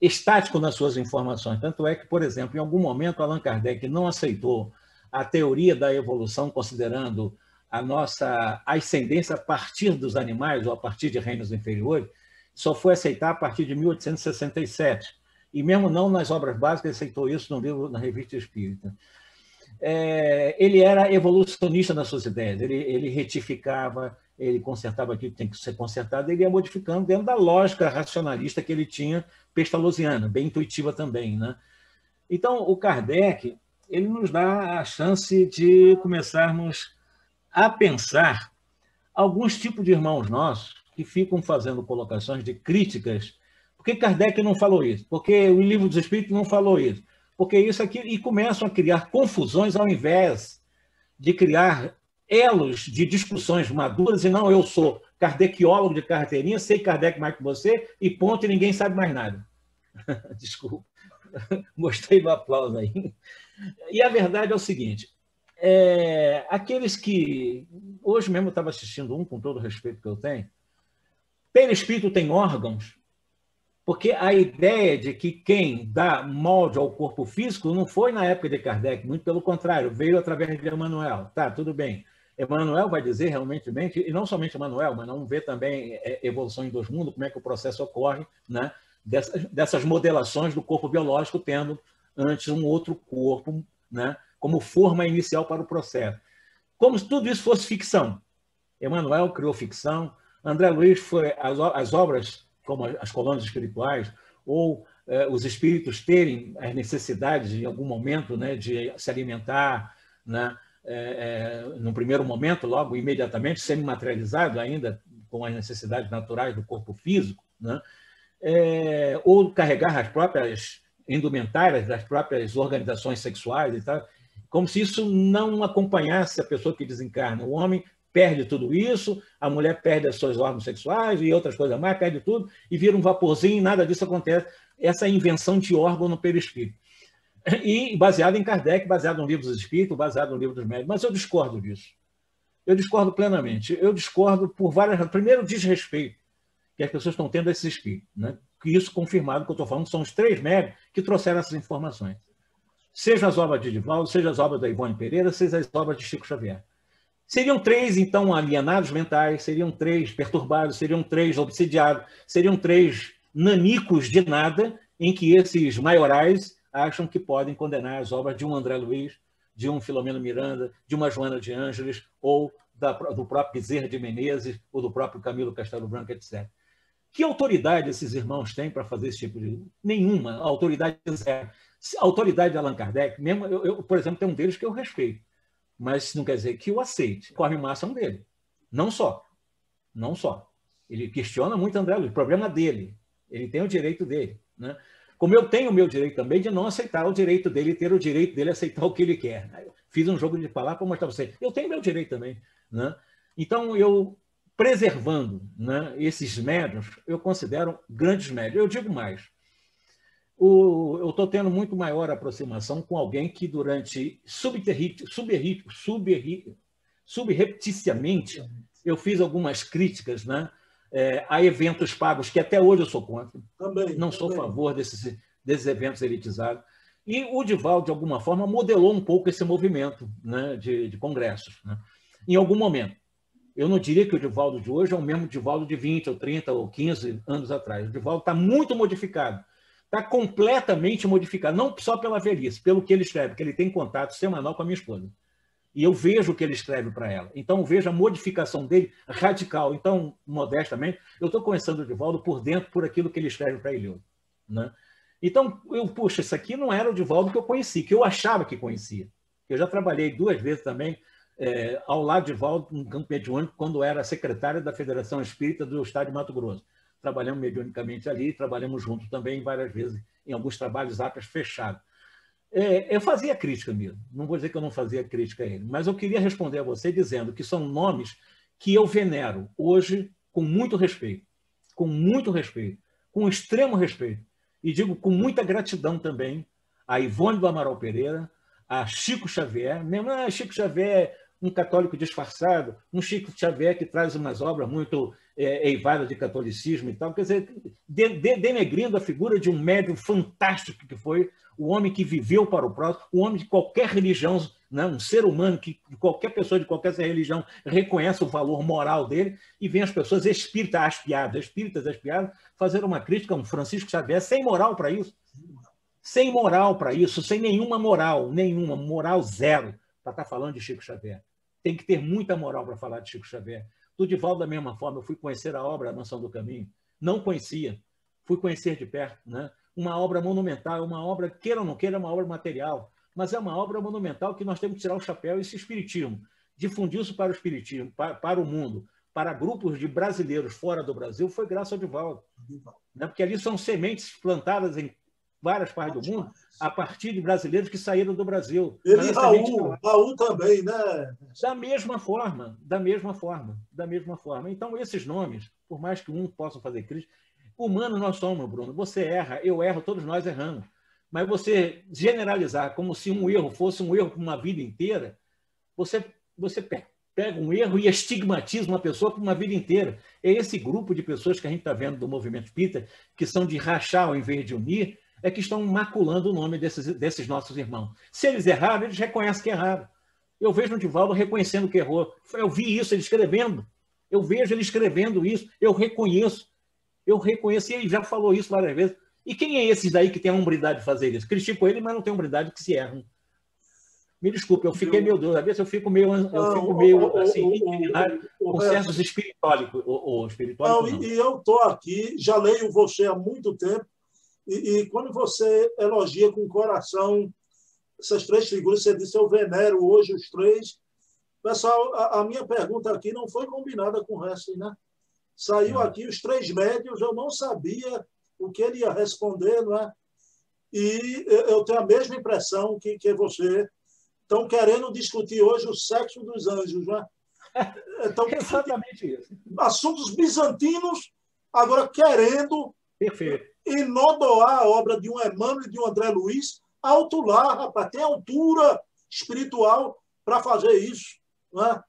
estático nas suas informações. Tanto é que, por exemplo, em algum momento Allan Kardec não aceitou a teoria da evolução considerando a nossa ascendência a partir dos animais ou a partir de reinos inferiores, só foi aceitar a partir de 1867. E mesmo não nas obras básicas, aceitou isso no livro, na Revista Espírita. É, ele era evolucionista nas suas ideias, ele, ele retificava, ele consertava aquilo que tem que ser consertado, ele ia modificando dentro da lógica racionalista que ele tinha, pestalozziana, bem intuitiva também. Né? Então, o Kardec ele nos dá a chance de começarmos a pensar alguns tipos de irmãos nossos que ficam fazendo colocações de críticas. Por que Kardec não falou isso? Porque o Livro dos Espíritos não falou isso? Porque isso aqui. E começam a criar confusões ao invés de criar elos de discussões maduras, e não eu sou kardeciólogo de carteirinha, sei Kardec mais que você, e ponto, e ninguém sabe mais nada. Desculpa. Gostei do aplauso aí. E a verdade é o seguinte: é, aqueles que. Hoje mesmo eu estava assistindo um, com todo o respeito que eu tenho. Perispírito tem órgãos, porque a ideia de que quem dá molde ao corpo físico não foi na época de Kardec, muito pelo contrário, veio através de Emmanuel. Tá, tudo bem. Emmanuel vai dizer realmente, e não somente Emmanuel, mas não vê também é, evolução em dois mundos, como é que o processo ocorre, né? dessas, dessas modelações do corpo biológico tendo antes um outro corpo, né? como forma inicial para o processo. Como se tudo isso fosse ficção. Emmanuel criou ficção, André Luiz foi as, as obras, como as colônias espirituais, ou eh, os espíritos terem as necessidades em algum momento né, de se alimentar, né, é, é, no primeiro momento, logo imediatamente, semi-materializado ainda com as necessidades naturais do corpo físico, né, ou carregar as próprias indumentárias das próprias organizações sexuais e tal, como se isso não acompanhasse a pessoa que desencarna. O homem perde tudo isso, a mulher perde os seus órgãos sexuais e outras coisas mais, perde tudo e vira um vaporzinho e nada disso acontece. Essa é invenção de órgão no perispírito. E baseado em Kardec, baseado no livro dos Espíritos, baseado no livro dos médicos. Mas eu discordo disso. Eu discordo plenamente. Eu discordo por várias Primeiro, desrespeito que as pessoas estão tendo a esses espíritos. Né? que isso confirmado que eu estou falando, são os três médicos que trouxeram essas informações. Seja as obras de Divaldo, seja as obras da Ivone Pereira, seja as obras de Chico Xavier. Seriam três, então, alienados mentais, seriam três perturbados, seriam três obsidiados, seriam três nanicos de nada, em que esses maiorais acham que podem condenar as obras de um André Luiz, de um Filomeno Miranda, de uma Joana de Ângeles, ou da, do próprio Bezerra de Menezes, ou do próprio Camilo Castelo Branco, etc. Que autoridade esses irmãos têm para fazer esse tipo de. Nenhuma. autoridade zero. Autoridade de Allan Kardec, mesmo, eu, eu, por exemplo, tem um deles que eu respeito, mas não quer dizer que eu aceite. Corre é um dele. Não só. Não só. Ele questiona muito André Luiz, problema dele. Ele tem o direito dele. Né? Como eu tenho o meu direito também de não aceitar o direito dele ter o direito dele aceitar o que ele quer. Eu fiz um jogo de palavras para mostrar para você. Eu tenho meu direito também. Né? Então, eu preservando né, esses médios, eu considero grandes médios. Eu digo mais, o, eu estou tendo muito maior aproximação com alguém que, durante subrepticiamente, eu fiz algumas críticas né, é, a eventos pagos, que até hoje eu sou contra. Também, Não sou a favor desses, desses eventos elitizados. E o Divaldo, de alguma forma, modelou um pouco esse movimento né, de, de congressos, né, em algum momento. Eu não diria que o Divaldo de hoje é o mesmo Divaldo de 20 ou 30 ou 15 anos atrás. O Divaldo está muito modificado. Está completamente modificado, não só pela velhice, pelo que ele escreve, porque ele tem contato semanal com a minha esposa. E eu vejo o que ele escreve para ela. Então, vejo a modificação dele radical. Então, modestamente, eu estou conhecendo o Divaldo por dentro, por aquilo que ele escreve para ele. Né? Então, eu, puxa, isso aqui não era o Divaldo que eu conheci, que eu achava que conhecia. Eu já trabalhei duas vezes também é, ao lado de Valdo, no campo mediúnico, quando era secretária da Federação Espírita do Estado de Mato Grosso. Trabalhamos mediunicamente ali, trabalhamos juntos também várias vezes, em alguns trabalhos atas fechados. É, eu fazia crítica mesmo, não vou dizer que eu não fazia crítica a ele, mas eu queria responder a você dizendo que são nomes que eu venero hoje com muito respeito, com muito respeito, com extremo respeito, e digo com muita gratidão também a Ivone do Amaral Pereira, a Chico Xavier, mesmo ah, Chico Xavier, um católico disfarçado, um Chico Xavier que traz umas obras muito é, eivadas de catolicismo e tal, quer dizer, de, de, denegrindo a figura de um médium fantástico que foi o homem que viveu para o próximo, o homem de qualquer religião, né, um ser humano que qualquer pessoa de qualquer religião reconhece o valor moral dele, e vem as pessoas espíritas aspiadas, espíritas aspiadas, fazer uma crítica a um Francisco Xavier sem moral para isso sem moral para isso, sem nenhuma moral, nenhuma, moral zero, para estar tá falando de Chico Xavier. Tem que ter muita moral para falar de Chico Xavier. Do Divaldo, da mesma forma, eu fui conhecer a obra A Mansão do Caminho. Não conhecia, fui conhecer de perto. Né? Uma obra monumental, uma obra, queira ou não queira, é uma obra material, mas é uma obra monumental que nós temos que tirar o chapéu. Esse espiritismo, difundir isso para o espiritismo, para, para o mundo, para grupos de brasileiros fora do Brasil, foi graças ao Divaldo. Né? Porque ali são sementes plantadas em várias partes do mundo, a partir de brasileiros que saíram do Brasil. Ele e Raul, Raul também, né? Da mesma forma, da mesma forma, da mesma forma. Então, esses nomes, por mais que um possa fazer crítica, humano nós somos, Bruno. Você erra, eu erro, todos nós erramos. Mas você generalizar como se um erro fosse um erro para uma vida inteira, você, você pega um erro e estigmatiza uma pessoa por uma vida inteira. É esse grupo de pessoas que a gente está vendo do movimento espírita, que são de rachar ao invés de unir, é que estão maculando o nome desses, desses nossos irmãos. Se eles erraram, eles reconhecem que erraram. Eu vejo o Divaldo reconhecendo que errou. Eu vi isso ele escrevendo. Eu vejo ele escrevendo isso. Eu reconheço. Eu reconheço. E ele já falou isso várias vezes. E quem é esses daí que tem a hombridade de fazer isso? Critico ele, mas não tem hombridade que se erram. Me desculpe, eu fiquei meio duro. Às vezes eu fico meio, eu fico meio assim, com certos espiritólicos. O, espiritual, e eu estou aqui, já leio você há muito tempo, e, e, quando você elogia com o coração essas três figuras, você disse eu venero hoje os três. Pessoal, a, a minha pergunta aqui não foi combinada com o resto, né? Saiu aqui os três médios, eu não sabia o que ele ia responder, não é? E eu tenho a mesma impressão que, que você. Estão querendo discutir hoje o sexo dos anjos, não é? Então, Exatamente isso. Assuntos bizantinos, agora querendo Perfeito enodoar a obra de um Emmanuel e de um André Luiz alto lá, rapaz, tem altura espiritual para fazer isso. Né?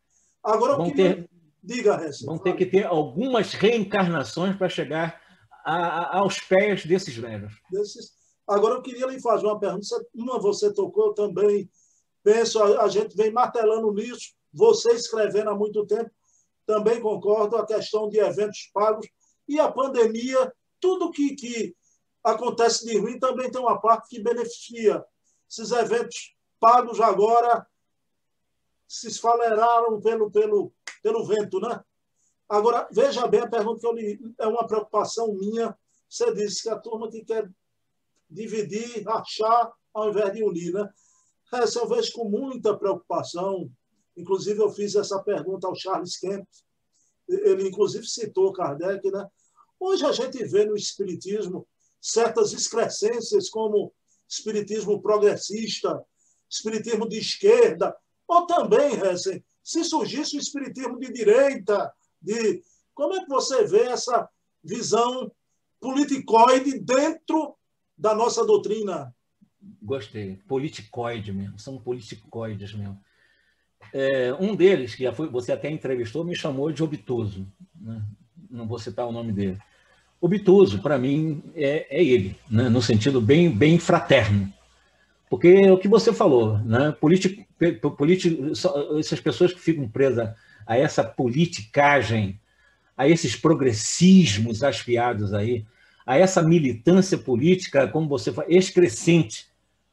Agora eu queria... Ter, Diga, Ressa. Vão ter que ter algumas reencarnações para chegar a, a, aos pés desses velhos. Desses... Agora eu queria lhe fazer uma pergunta. Uma você tocou também. Penso, a, a gente vem martelando nisso, você escrevendo há muito tempo. Também concordo a questão de eventos pagos e a pandemia tudo que, que acontece de ruim também tem uma parte que beneficia. Esses eventos pagos agora se esfaleraram pelo, pelo, pelo vento, né? Agora, veja bem a pergunta que eu li, é uma preocupação minha. Você disse que a turma que quer dividir, rachar, ao invés de unir, né? Essa eu vejo com muita preocupação. Inclusive, eu fiz essa pergunta ao Charles Kemp. Ele, inclusive, citou Kardec, né? Hoje a gente vê no Espiritismo certas excrescências como Espiritismo progressista, Espiritismo de esquerda, ou também, Hessen, se surgisse o Espiritismo de direita, de como é que você vê essa visão politicoide dentro da nossa doutrina? Gostei. Politicoide mesmo. São politicoides mesmo. É, um deles, que foi, você até entrevistou, me chamou de obtuso. Né? Não vou citar o nome dele. Obtuso, para mim, é, é ele, né? no sentido bem, bem fraterno. Porque é o que você falou, né? Político, político, essas pessoas que ficam presas a essa politicagem, a esses progressismos aspiados aí, a essa militância política, como você fala, excrescente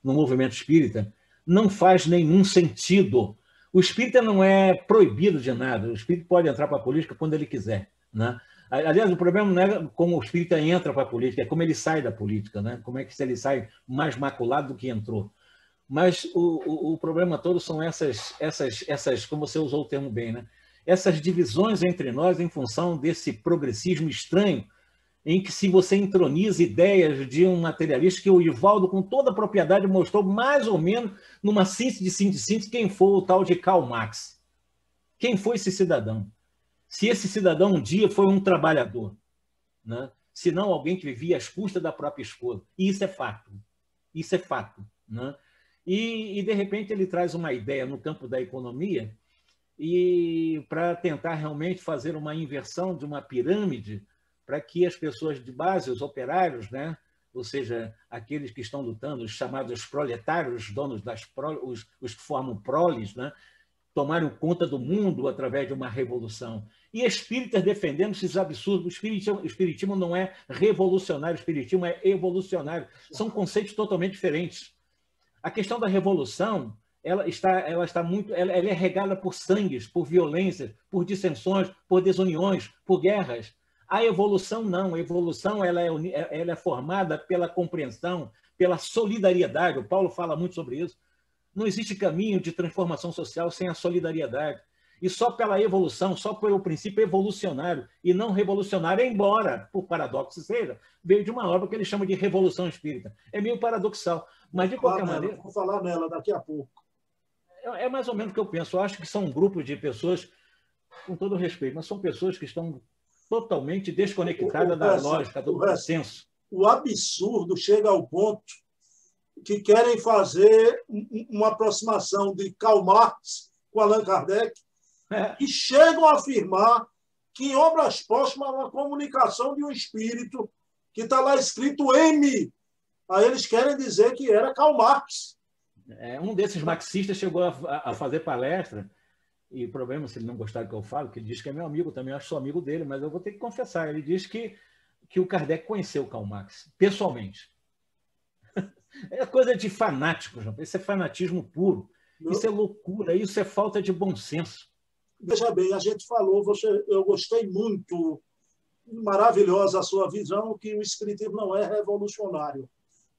no movimento espírita, não faz nenhum sentido. O espírita não é proibido de nada, o espírito pode entrar para a política quando ele quiser. Né? Aliás, o problema não é como o espírita entra para a política, é como ele sai da política, né? como é que ele sai mais maculado do que entrou. Mas o, o, o, problema todo são essas, essas, essas, como você usou o termo bem, né? essas divisões entre nós em função desse progressismo estranho, em que se você introniza ideias de um materialista que o Ivaldo, com toda a propriedade, mostrou mais ou menos numa síntese de síntese quem foi o tal de Karl Marx. Quem foi esse cidadão? Se esse cidadão um dia foi um trabalhador, né? se não alguém que vivia às custas da própria esposa. E isso é fato. Isso é fato. Né? E, e, de repente, ele traz uma ideia no campo da economia e para tentar realmente fazer uma inversão de uma pirâmide para que as pessoas de base, os operários, né? ou seja, aqueles que estão lutando, os chamados proletários, os donos das os, os que formam proles, né? tomaram conta do mundo através de uma revolução. E espíritas defendendo esses absurdos. O espiritismo, o espiritismo não é revolucionário, o espiritismo é evolucionário. São conceitos totalmente diferentes. A questão da revolução ela está, ela está muito, ela, ela é regada por sangues, por violências, por dissensões, por desuniões, por guerras. A evolução não, a evolução ela é, ela é formada pela compreensão, pela solidariedade. O Paulo fala muito sobre isso. Não existe caminho de transformação social sem a solidariedade. E só pela evolução, só pelo princípio evolucionário e não revolucionário, embora, por paradoxo seja, veio de uma obra que ele chama de Revolução Espírita. É meio paradoxal. Mas, de qualquer maneira. Vou falar nela daqui a pouco. É, é mais ou menos o que eu penso. Eu acho que são um grupo de pessoas, com todo respeito, mas são pessoas que estão totalmente desconectadas da lógica, do senso. O absurdo chega ao ponto que querem fazer uma aproximação de Karl Marx com Allan Kardec é. e chegam a afirmar que em obras póstumas uma comunicação de um espírito que está lá escrito M. Aí eles querem dizer que era Karl Marx. É, um desses marxistas chegou a, a, fazer palestra, e o problema, se ele não gostar do que eu falo, que ele diz que é meu amigo também, eu acho sou amigo dele, mas eu vou ter que confessar. Ele diz que, que o Kardec conheceu o Karl Marx, pessoalmente. É coisa de fanático, João. Isso é fanatismo puro. Isso é loucura, isso é falta de bom senso. Veja bem, a gente falou, você, eu gostei muito, maravilhosa a sua visão, que o Espiritismo não é revolucionário,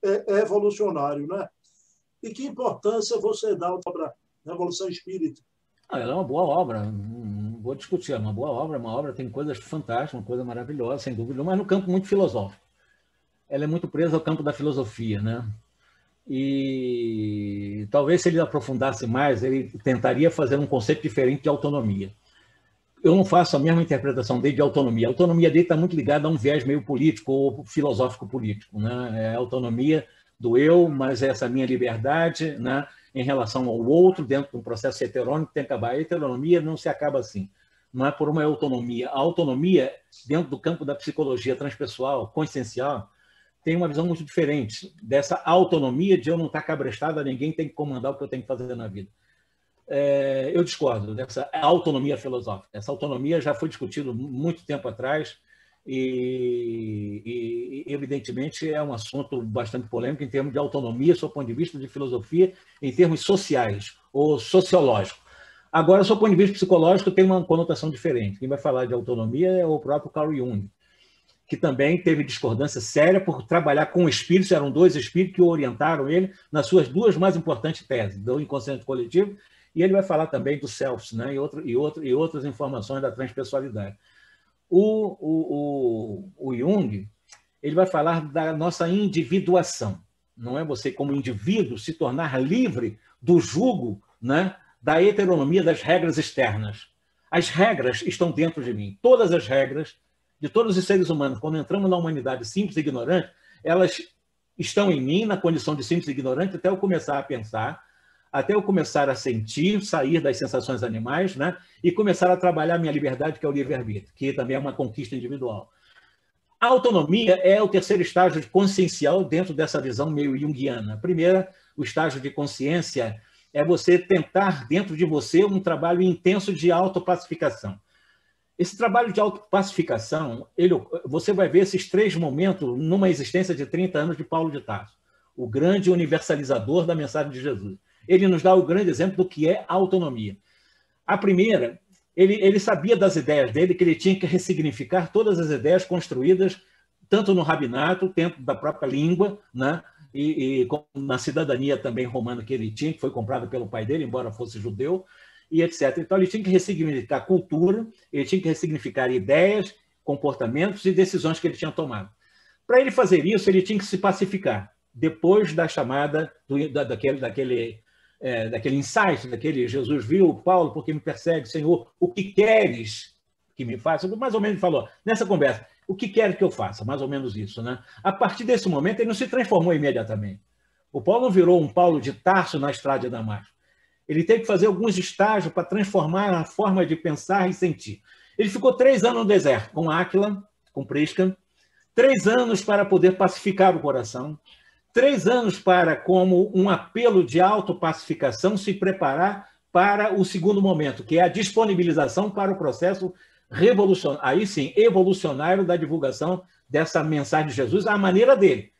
é evolucionário, né? E que importância você dá à obra Revolução Espírita? Ah, ela é uma boa obra, não vou discutir, é uma boa obra, uma obra tem coisas fantásticas, uma coisa maravilhosa, sem dúvida, mas no campo muito filosófico. Ela é muito presa ao campo da filosofia, né? E talvez se ele aprofundasse mais, ele tentaria fazer um conceito diferente de autonomia. Eu não faço a mesma interpretação dele de autonomia. A autonomia dele está muito ligada a um viés meio político ou filosófico político. Né? É a autonomia do eu, mas é essa minha liberdade né? em relação ao outro, dentro de um processo heterônico que tem que acabar. A heteronomia não se acaba assim. Não é por uma autonomia. A autonomia, dentro do campo da psicologia transpessoal, consciencial, tem uma visão muito diferente dessa autonomia de eu não estar cabrestado a ninguém tem que comandar o que eu tenho que fazer na vida. É, eu discordo dessa autonomia filosófica. Essa autonomia já foi discutida muito tempo atrás e, e, evidentemente, é um assunto bastante polêmico em termos de autonomia, do ponto de vista de filosofia, em termos sociais ou sociológicos. Agora, do ponto de vista psicológico, tem uma conotação diferente. Quem vai falar de autonomia é o próprio Carl Jung que também teve discordância séria por trabalhar com espíritos, eram dois espíritos que orientaram ele nas suas duas mais importantes teses, do inconsciente coletivo, e ele vai falar também do self, né, e, outro, e, outro, e outras informações da transpessoalidade. O, o, o, o Jung ele vai falar da nossa individuação, não é você como indivíduo se tornar livre do jugo né, da heteronomia das regras externas. As regras estão dentro de mim, todas as regras de todos os seres humanos, quando entramos na humanidade simples e ignorante, elas estão em mim, na condição de simples e ignorante, até eu começar a pensar, até eu começar a sentir, sair das sensações animais, né? e começar a trabalhar a minha liberdade, que é o livre-arbítrio, que também é uma conquista individual. A autonomia é o terceiro estágio de consciencial dentro dessa visão meio junguiana. A primeira, o estágio de consciência, é você tentar dentro de você um trabalho intenso de autopacificação. Esse trabalho de autopacificação, ele, você vai ver esses três momentos numa existência de 30 anos de Paulo de Tarso, o grande universalizador da mensagem de Jesus. Ele nos dá o grande exemplo do que é autonomia. A primeira, ele, ele sabia das ideias dele, que ele tinha que ressignificar todas as ideias construídas, tanto no rabinato, dentro da própria língua, né? e, e na cidadania também romana que ele tinha, que foi comprada pelo pai dele, embora fosse judeu, e etc. Então, ele tinha que ressignificar cultura, ele tinha que ressignificar ideias, comportamentos e decisões que ele tinha tomado. Para ele fazer isso, ele tinha que se pacificar. Depois da chamada, do, da, daquele, daquele, é, daquele insight, daquele Jesus viu, Paulo, porque me persegue, Senhor, o que queres que me faça? Mais ou menos falou, nessa conversa, o que quer que eu faça? Mais ou menos isso. Né? A partir desse momento, ele não se transformou imediatamente. O Paulo virou um Paulo de Tarso na estrada de Damasco. Ele teve que fazer alguns estágios para transformar a forma de pensar e sentir. Ele ficou três anos no deserto, com Áquila, com Prisca, três anos para poder pacificar o coração, três anos para, como um apelo de autopacificação, se preparar para o segundo momento, que é a disponibilização para o processo revolucionário, aí sim, evolucionário da divulgação dessa mensagem de Jesus à maneira dele.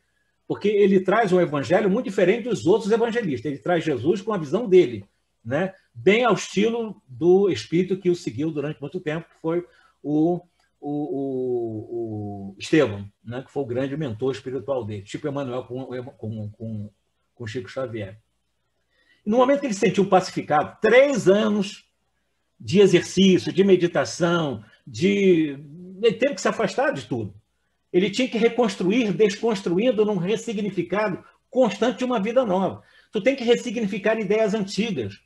Porque ele traz um evangelho muito diferente dos outros evangelistas. Ele traz Jesus com a visão dele, né? bem ao estilo do espírito que o seguiu durante muito tempo, que foi o, o, o, o Estevão, né? que foi o grande mentor espiritual dele, tipo Emmanuel com, com, com, com Chico Xavier. No momento que ele se sentiu pacificado, três anos de exercício, de meditação, de. Ele teve que se afastar de tudo. Ele tinha que reconstruir, desconstruindo num ressignificado constante de uma vida nova. Tu tem que ressignificar ideias antigas.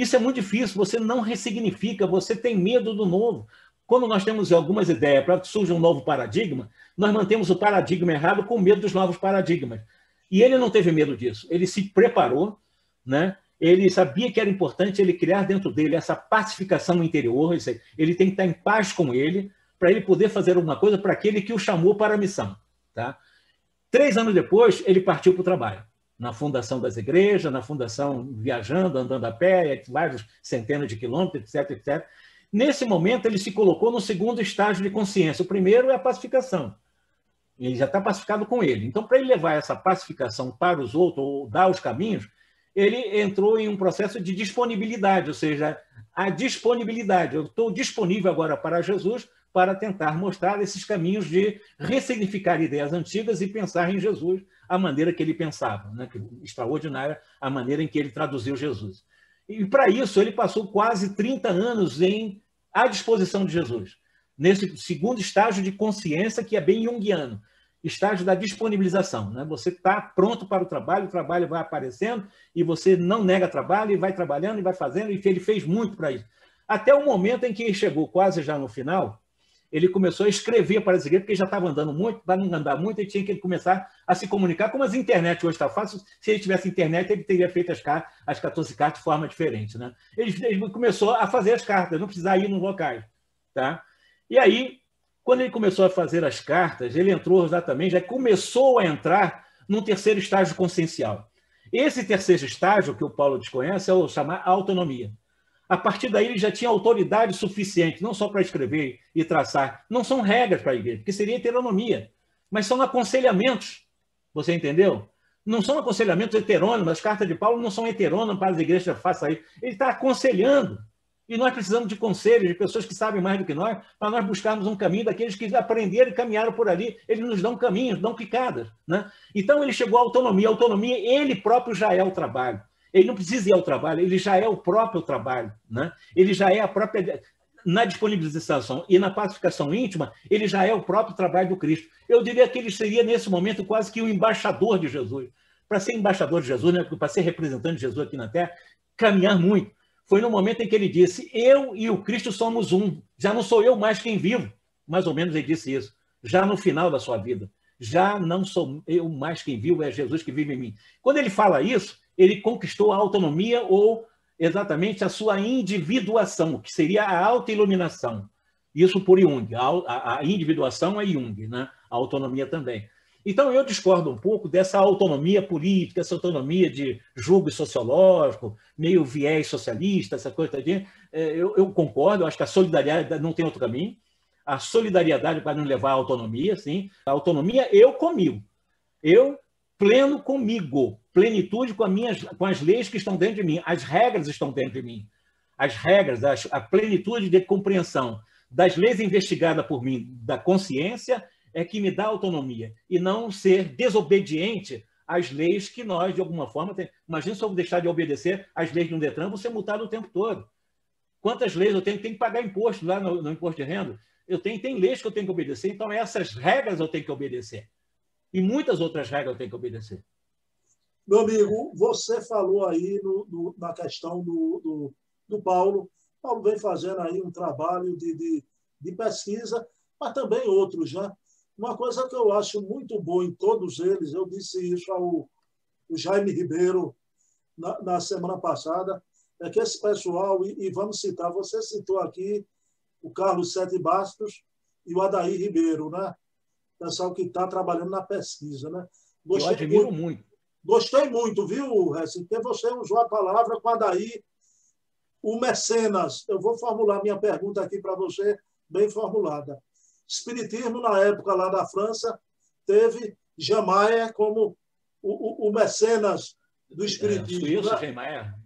Isso é muito difícil, você não ressignifica, você tem medo do novo. Quando nós temos algumas ideias para que surja um novo paradigma, nós mantemos o paradigma errado com medo dos novos paradigmas. E ele não teve medo disso. Ele se preparou, né? ele sabia que era importante ele criar dentro dele essa pacificação interior, ele tem que estar em paz com ele, para ele poder fazer alguma coisa para aquele que o chamou para a missão. Tá? Três anos depois, ele partiu para o trabalho, na fundação das igrejas, na fundação viajando, andando a pé, vários centenas de quilômetros, etc, etc. Nesse momento, ele se colocou no segundo estágio de consciência. O primeiro é a pacificação. Ele já está pacificado com ele. Então, para ele levar essa pacificação para os outros, ou dar os caminhos, ele entrou em um processo de disponibilidade, ou seja, a disponibilidade. Eu estou disponível agora para Jesus para tentar mostrar esses caminhos de ressignificar ideias antigas e pensar em Jesus a maneira que ele pensava, né? extraordinária a maneira em que ele traduziu Jesus. E para isso ele passou quase 30 anos em à disposição de Jesus, nesse segundo estágio de consciência que é bem junguiano, estágio da disponibilização. Né? Você está pronto para o trabalho, o trabalho vai aparecendo e você não nega trabalho e vai trabalhando e vai fazendo, e ele fez muito para isso. Até o momento em que chegou quase já no final, ele começou a escrever para as igrejas, porque já estava andando muito, para não andar muito, ele tinha que começar a se comunicar. Como as internet hoje está fácil, se ele tivesse internet, ele teria feito as, as 14 cartas de forma diferente. Né? Ele, ele começou a fazer as cartas, não precisar ir nos locais. Tá? E aí, quando ele começou a fazer as cartas, ele entrou exatamente, já começou a entrar num terceiro estágio consciencial. Esse terceiro estágio, que o Paulo desconhece, é o chamar autonomia. A partir daí, ele já tinha autoridade suficiente, não só para escrever e traçar. Não são regras para a igreja, porque seria heteronomia, mas são aconselhamentos. Você entendeu? Não são aconselhamentos heterônimos. As cartas de Paulo não são heterônimas para as igrejas façam isso. Ele está aconselhando. E nós precisamos de conselhos, de pessoas que sabem mais do que nós, para nós buscarmos um caminho daqueles que aprenderam e caminharam por ali. Eles nos dão caminhos, dão picadas. Né? Então, ele chegou à autonomia. A autonomia, ele próprio já é o trabalho. Ele não precisa ir ao trabalho, ele já é o próprio trabalho. Né? Ele já é a própria. Na disponibilização e na pacificação íntima, ele já é o próprio trabalho do Cristo. Eu diria que ele seria, nesse momento, quase que o embaixador de Jesus. Para ser embaixador de Jesus, né? para ser representante de Jesus aqui na Terra, caminhar muito foi no momento em que ele disse: Eu e o Cristo somos um. Já não sou eu mais quem vivo. Mais ou menos ele disse isso. Já no final da sua vida. Já não sou eu mais quem vivo, é Jesus que vive em mim. Quando ele fala isso, ele conquistou a autonomia ou exatamente a sua individuação, que seria a autoiluminação. Isso por Jung. A, a individuação é Jung, né? a autonomia também. Então, eu discordo um pouco dessa autonomia política, essa autonomia de julgo sociológico, meio viés socialista, essa coisa. Tadinha. É, eu, eu concordo, acho que a solidariedade não tem outro caminho. A solidariedade para nos levar à autonomia, sim. A autonomia, eu comigo. Eu pleno comigo. Plenitude com, com as leis que estão dentro de mim. As regras estão dentro de mim. As regras, a plenitude de compreensão das leis investigadas por mim, da consciência é que me dá autonomia e não ser desobediente às leis que nós, de alguma forma, tem... imagina se eu deixar de obedecer às leis de um Detran, vou ser multado o tempo todo. Quantas leis eu tenho? Tenho que pagar imposto lá no, no imposto de renda. Eu tenho, tem leis que eu tenho que obedecer, então essas regras eu tenho que obedecer. E muitas outras regras tenho que obedecer. Meu amigo, você falou aí no, no, na questão do, do, do, Paulo. Paulo vem fazendo aí um trabalho de, de, de pesquisa, mas também outros, né? Uma coisa que eu acho muito boa em todos eles, eu disse isso ao, o Jaime Ribeiro na, na semana passada, é que esse pessoal, e, e, vamos citar, você citou aqui o Carlos Sete Bastos e o Adair Ribeiro, né? Pessoal que está trabalhando na pesquisa, né? Gostei Eu admiro muito. muito. Gostei muito, viu, Hessin? Porque você usou a palavra com a Adair, o mecenas. Eu vou formular minha pergunta aqui para você, bem formulada. Espiritismo, na época lá da França, teve Jamaia como o, o, o mecenas do é, Espiritismo. É, Suíço, né? Jamaia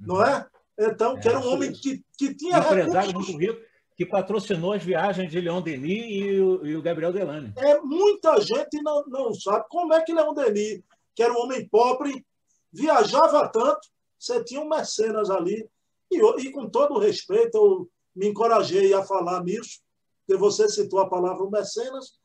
não é? Então, é, que era um homem que, que tinha empresário muito rico que patrocinou as viagens de Leon Denis e o, e o Gabriel Delane. É, muita gente não, não sabe como é que Leon Denis, que era um homem pobre, viajava tanto, você tinha um mecenas ali, e, e com todo respeito, eu me encorajei a falar nisso, porque você citou a palavra mecenas,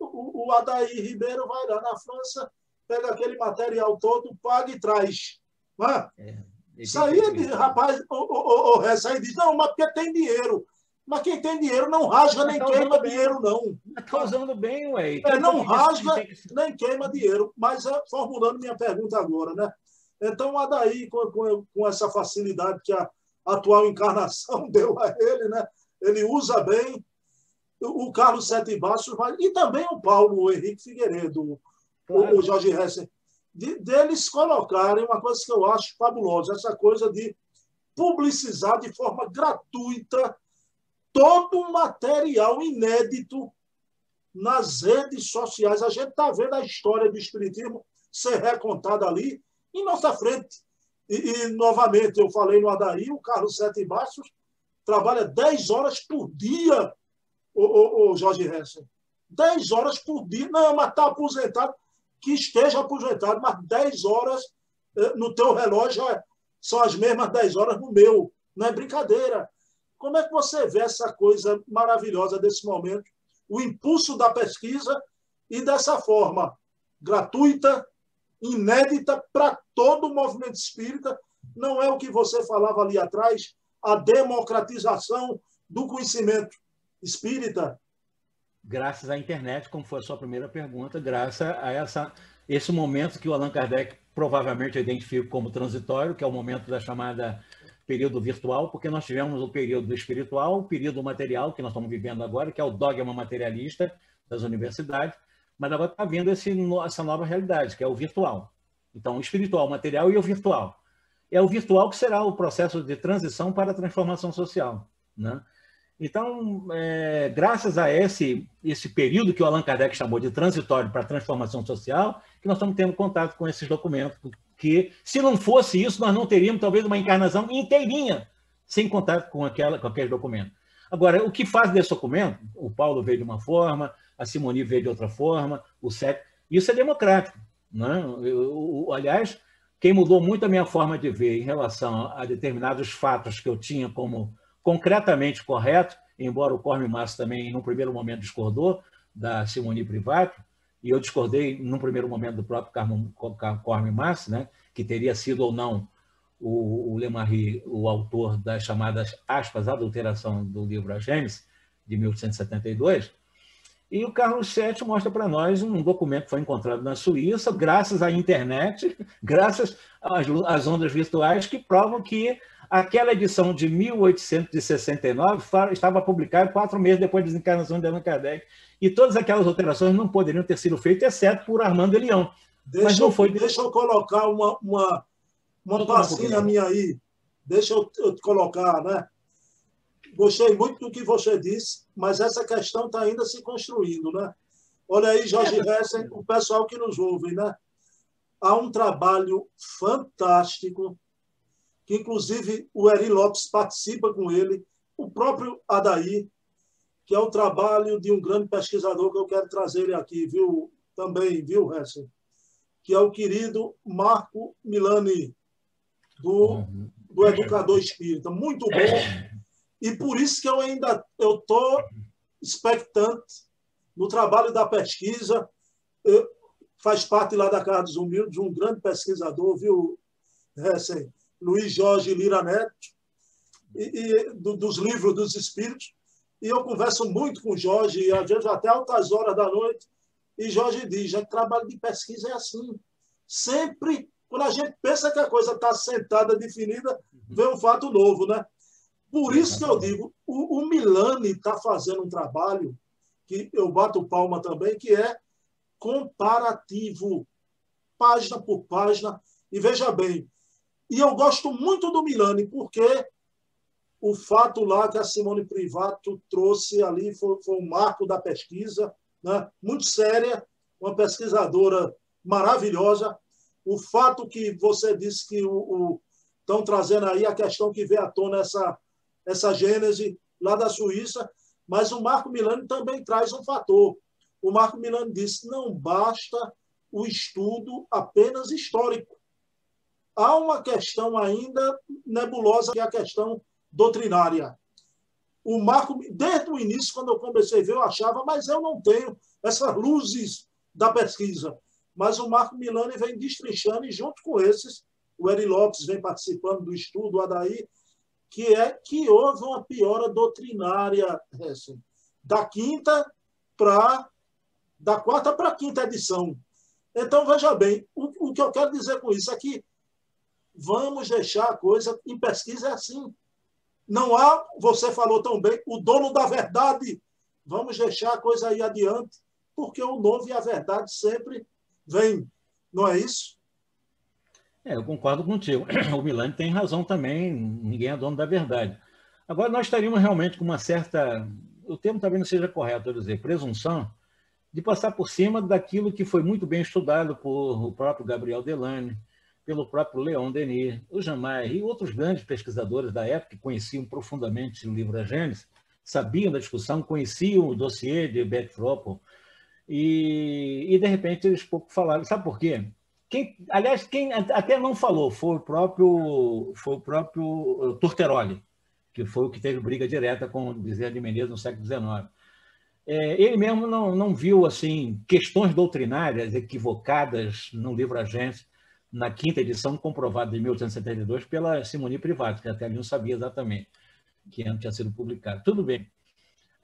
o, o Adair Ribeiro vai lá na França, pega aquele material todo, paga e traz. Não é? é. Isso aí, rapaz, o, o, o, aí diz, não, mas porque tem dinheiro. Mas quem tem dinheiro não rasga nem tá queima bem. dinheiro, não. Está usando bem, ué. É, não rasga nem queima dinheiro. Mas é, formulando minha pergunta agora, né? Então, Adaí, com, com, com essa facilidade que a atual encarnação deu a ele, né? Ele usa bem o Carlos Sete Bastos, e também o Paulo o Henrique Figueiredo, claro. o, o Jorge Hessen de, deles colocarem uma coisa que eu acho fabulosa, essa coisa de publicizar de forma gratuita todo o material inédito nas redes sociais. A gente está vendo a história do Espiritismo ser recontada ali em nossa frente. E, e, novamente, eu falei no Adaí, o Carlos Sete Bastos trabalha 10 horas por dia, o, o, o Jorge Hessen. 10 horas por dia. Não, mas está aposentado que esteja aposentado, mas 10 horas eh, no teu relógio é, são as mesmas 10 horas no meu. Não é brincadeira. Como é que você vê essa coisa maravilhosa desse momento? O impulso da pesquisa e dessa forma gratuita, inédita para todo o movimento espírita. Não é o que você falava ali atrás, a democratização do conhecimento espírita, graças à internet, como foi a sua primeira pergunta, graças a essa, esse momento que o Allan Kardec provavelmente identifica como transitório, que é o momento da chamada período virtual, porque nós tivemos o período espiritual, o período material, que nós estamos vivendo agora, que é o dogma materialista das universidades, mas agora está vindo esse, essa nova realidade, que é o virtual. Então, o espiritual, o material e o virtual. É o virtual que será o processo de transição para a transformação social. Né? Então, é, graças a esse, esse período que o Allan Kardec chamou de transitório para a transformação social, que nós estamos tendo contato com esses documentos, que se não fosse isso, nós não teríamos talvez uma encarnação inteirinha sem contato com, aquela, com aquele documento. Agora, o que faz desse documento? O Paulo veio de uma forma, a Simoni veio de outra forma, o Sete. Isso é democrático. Né? Eu, eu, aliás, quem mudou muito a minha forma de ver em relação a determinados fatos que eu tinha como concretamente correto, embora o Corme Massa também, num primeiro momento, discordou da Simone Privato, e eu discordei, num primeiro momento, do próprio Corme Massa, né, que teria sido ou não o, o Lemarie o autor das chamadas, aspas, adulteração do livro A Gênesis, de 1872, e o Carlos VII mostra para nós um documento que foi encontrado na Suíça, graças à internet, graças às, às ondas virtuais, que provam que Aquela edição de 1869 estava publicada quatro meses depois da desencarnação de Allan Kardec. E todas aquelas alterações não poderiam ter sido feitas, exceto por Armando Leão. Deixa, Mas não foi... deixa eu colocar uma, uma, uma passinha minha aí. Deixa eu, eu colocar, né? Gostei muito do que você disse, mas essa questão está ainda se construindo, né? Olha aí, Jorge é, Hessen, o pessoal que nos ouve, né? Há um trabalho fantástico que inclusive o Eri Lopes participa com ele, o próprio Adair, que é o trabalho de um grande pesquisador que eu quero trazer ele aqui, viu? Também, viu, Hessel? Que é o querido Marco Milani, do, do Educador Espírita. Muito bom. E por isso que eu ainda estou expectante no trabalho da pesquisa. Eu, faz parte lá da Casa dos Humildes, um grande pesquisador, viu, Hessen? Luiz Jorge Lira Neto, e, e do, dos livros dos Espíritos. E eu converso muito com o Jorge, e às vezes até altas horas da noite, e Jorge diz: já trabalho de pesquisa é assim. Sempre Quando a gente pensa que a coisa está sentada, definida, vem um fato novo, né? Por isso que eu digo, o, o Milani está fazendo um trabalho que eu bato palma também, que é comparativo, página por página. E veja bem, e eu gosto muito do Milani, porque o fato lá que a Simone Privato trouxe ali foi, foi um marco da pesquisa, né? muito séria, uma pesquisadora maravilhosa. O fato que você disse que o, estão trazendo aí a questão que vê à tona essa, essa gênese lá da Suíça, mas o Marco Milani também traz um fator. O Marco Milani disse: não basta o estudo apenas histórico. Há uma questão ainda nebulosa, que é a questão doutrinária. O Marco, desde o início, quando eu comecei a ver, eu achava, mas eu não tenho essas luzes da pesquisa. Mas o Marco Milani vem destrinchando, e junto com esses, o Eri Lopes vem participando do estudo, o Adair, que é que houve uma piora doutrinária assim, da quinta para da quarta para a quinta edição. Então, veja bem, o, o que eu quero dizer com isso é que vamos deixar a coisa em pesquisa é assim. Não há, você falou tão bem, o dono da verdade. Vamos deixar a coisa aí adiante, porque o novo e a verdade sempre vem. Não é isso? É, eu concordo contigo. O Milani tem razão também, ninguém é dono da verdade. Agora, nós estaríamos realmente com uma certa. O termo talvez não seja correto, eu dizer, presunção, de passar por cima daquilo que foi muito bem estudado por o próprio Gabriel Delane, pelo próprio Leon Denis, o Jamai e outros grandes pesquisadores da época que conheciam profundamente o livro A sabiam da discussão, conheciam o dossiê de Beck Froppel, e, e de repente eles pouco falaram. Sabe por quê? Quem, aliás, quem até não falou foi o próprio, foi o próprio Turteroli, que foi o que teve briga direta com Bezerra de Menezes no século XIX. É, ele mesmo não, não viu assim questões doutrinárias equivocadas no livro Agência, na quinta edição, comprovada em 1872 pela Simone Privato, que até ali não sabia exatamente que ano tinha sido publicado. Tudo bem.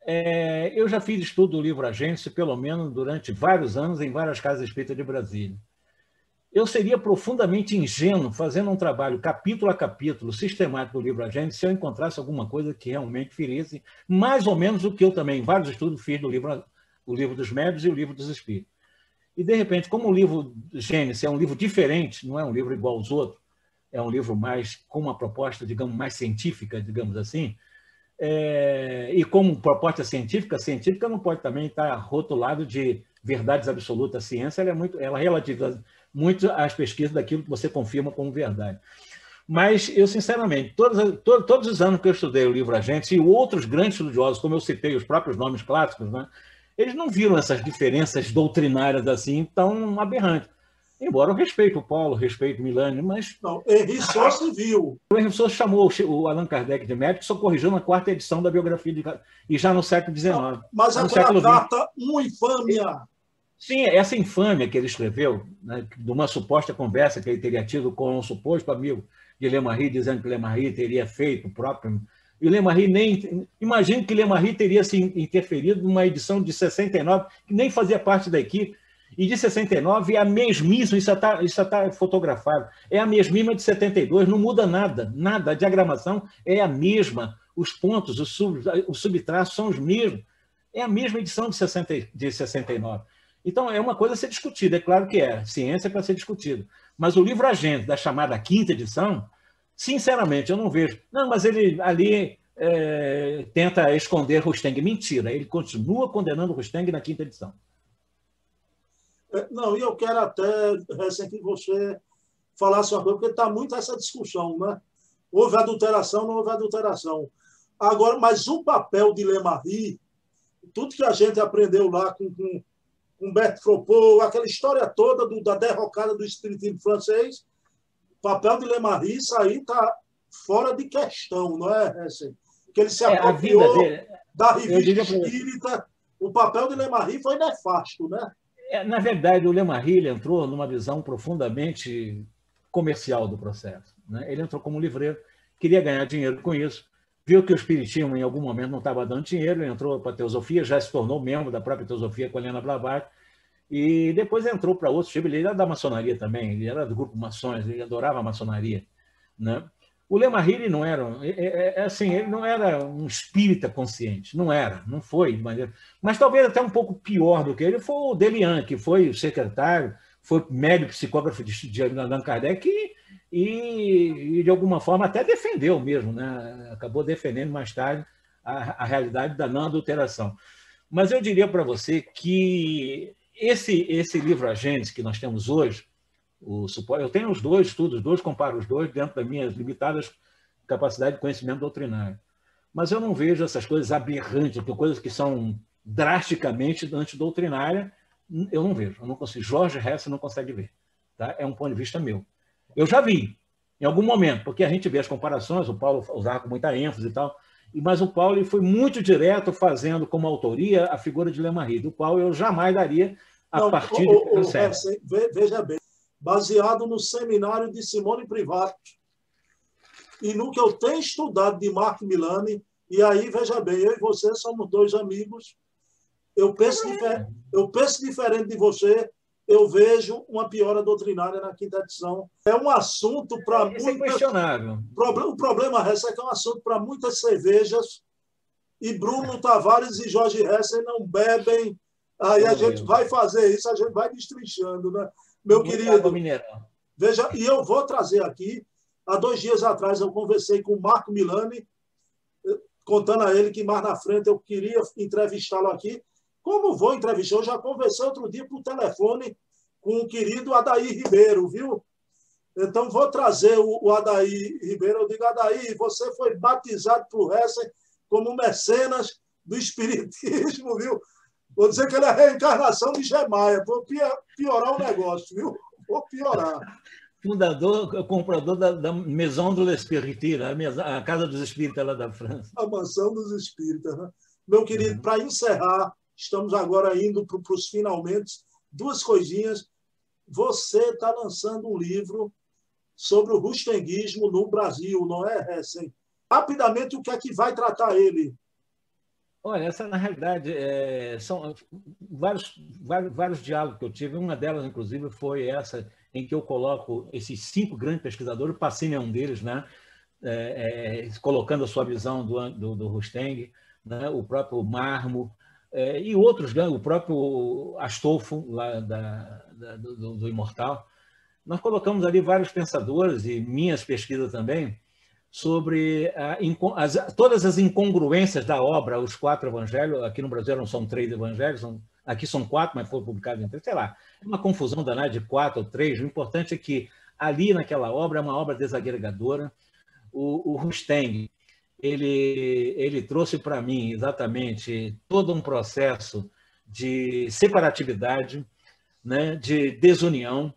É, eu já fiz estudo do livro Agência, pelo menos durante vários anos, em várias casas espíritas de Brasília eu seria profundamente ingênuo fazendo um trabalho capítulo a capítulo, sistemático do livro Agente, se eu encontrasse alguma coisa que realmente ferisse mais ou menos o que eu também, em vários estudos, fiz do livro, o livro dos médios e o livro dos espíritos. E, de repente, como o livro Gênesis é um livro diferente, não é um livro igual aos outros, é um livro mais com uma proposta, digamos, mais científica, digamos assim, é, e como proposta científica, científica não pode também estar rotulado de verdades absolutas. A ciência ela é muito, ela relativiza muito às pesquisas daquilo que você confirma como verdade. Mas eu, sinceramente, todos, todos os anos que eu estudei o livro Agentes e outros grandes estudiosos, como eu citei os próprios nomes clássicos, né, eles não viram essas diferenças doutrinárias assim tão aberrantes. Embora eu respeite o Paulo, respeito o Milani, mas. Não, Henri Souza viu. O Henri Souza chamou o Allan Kardec de médico, só corrigiu na quarta edição da biografia de e já no século XIX. Não, mas aquela carta, uma infâmia. Sim, essa infâmia que ele escreveu, né, de uma suposta conversa que ele teria tido com um suposto amigo de Lemarie, dizendo que Lemarie teria feito o próprio. E Lemarie nem. Imagine que Lemarie teria se interferido numa edição de 69, que nem fazia parte da equipe, e de 69 é a mesmíssima, isso está isso tá fotografado, é a mesmíssima de 72, não muda nada, nada. A diagramação é a mesma, os pontos, os, sub, os subtraços são os mesmos. É a mesma edição de, 60, de 69. Então, é uma coisa a ser discutida, é claro que é, ciência é para ser discutido. Mas o livro Agente, da chamada quinta edição, sinceramente, eu não vejo. Não, mas ele ali é, tenta esconder Rusteng. Mentira, ele continua condenando Rusteng na quinta edição. É, não, e eu quero até, recém que você falasse uma coisa, porque está muito essa discussão, né? Houve adulteração, não houve adulteração. Agora, mas o papel de Lemarie, tudo que a gente aprendeu lá com, com Humberto Fropo, aquela história toda do, da derrocada do espiritismo francês, papel de Lemarie, isso aí está fora de questão, não é, assim, Que ele se é, apropriou é, da revista espírita. O papel de Lemarie foi nefasto, né? É, na verdade, o Lemarie entrou numa visão profundamente comercial do processo. Né? Ele entrou como livreiro, queria ganhar dinheiro com isso, viu que o Espiritismo em algum momento não estava dando dinheiro, entrou para a Teosofia, já se tornou membro da própria Teosofia com a Helena Blavatsky, E depois entrou para outros. Ele era da maçonaria também, ele era do grupo maçons, ele adorava a maçonaria. Né? O Lemarri não era, é, é, é, assim, ele não era um espírita consciente, não era, não foi de maneira. Mas talvez até um pouco pior do que ele foi o Delian, que foi o secretário, foi médico psicógrafo de, de Allan Kardec e, e, de alguma forma até defendeu mesmo, né? acabou defendendo mais tarde a, a realidade da não adulteração. Mas eu diria para você que esse, esse livro Agentes que nós temos hoje, o suporte, eu tenho os dois estudos, dois comparo os dois dentro das minhas limitadas capacidade de conhecimento doutrinário. Mas eu não vejo essas coisas aberrantes, coisas que são drasticamente antidoutrinárias, eu não vejo, eu não consigo. Jorge Hess não consegue ver. Tá? É um ponto de vista meu. Eu já vi, em algum momento, porque a gente vê as comparações, o Paulo usava com muita ênfase e tal, mas o Paulo foi muito direto fazendo como autoria a figura de Lemarri, do qual eu jamais daria a Não, partir o, de o, Veja bem, baseado no seminário de Simone Privato e no que eu tenho estudado de Marco Milani, e aí, veja bem, eu e você somos dois amigos, eu penso, é. eu penso diferente de você, eu vejo uma piora doutrinária na quinta edição. É um assunto para é, muitas... é questionável. O problema é que é um assunto para muitas cervejas e Bruno Tavares e Jorge Hessel não bebem. Aí a gente vai fazer isso, a gente vai destrinchando, né? Meu Muito querido. Veja, e eu vou trazer aqui. Há dois dias atrás eu conversei com o Marco Milani, eh, contando a ele que mais na frente eu queria entrevistá-lo aqui. Como vou entrevistar? Eu já conversei outro dia por telefone com o querido Adair Ribeiro, viu? Então, vou trazer o, o Adair Ribeiro. Eu digo, Adair, você foi batizado por Hessen como mecenas do Espiritismo, viu? Vou dizer que ele é a reencarnação de Gemaia. Vou piorar o negócio, viu? Vou piorar. Fundador, comprador da, da Maison do l'Espiritisme, a, a Casa dos Espíritas lá da França. A Mansão dos Espíritas. Né? Meu querido, uhum. para encerrar, Estamos agora indo para os finalmente. Duas coisinhas. Você está lançando um livro sobre o rustenguismo no Brasil, não é, Hessen? Rapidamente, o que é que vai tratar ele? Olha, essa na realidade é, são vários, vários, vários diálogos que eu tive. Uma delas, inclusive, foi essa em que eu coloco esses cinco grandes pesquisadores, o Pacini é um deles, né? É, é, colocando a sua visão do, do, do Rusteng, né? o próprio Marmo, é, e outros, né? o próprio Astolfo, lá da, da do, do, Imortal. Nós colocamos ali vários pensadores, e minhas pesquisas também, sobre a, as, todas as incongruências da obra, os quatro evangelhos. Aqui no Brasil não são três evangelhos, são, aqui são quatro, mas foram publicados em três. Sei lá, uma confusão danada de quatro ou três. O importante é que ali naquela obra é uma obra desagregadora. O, o Rusteng, ele, ele trouxe para mim exatamente todo um processo de separatividade, né, de desunião,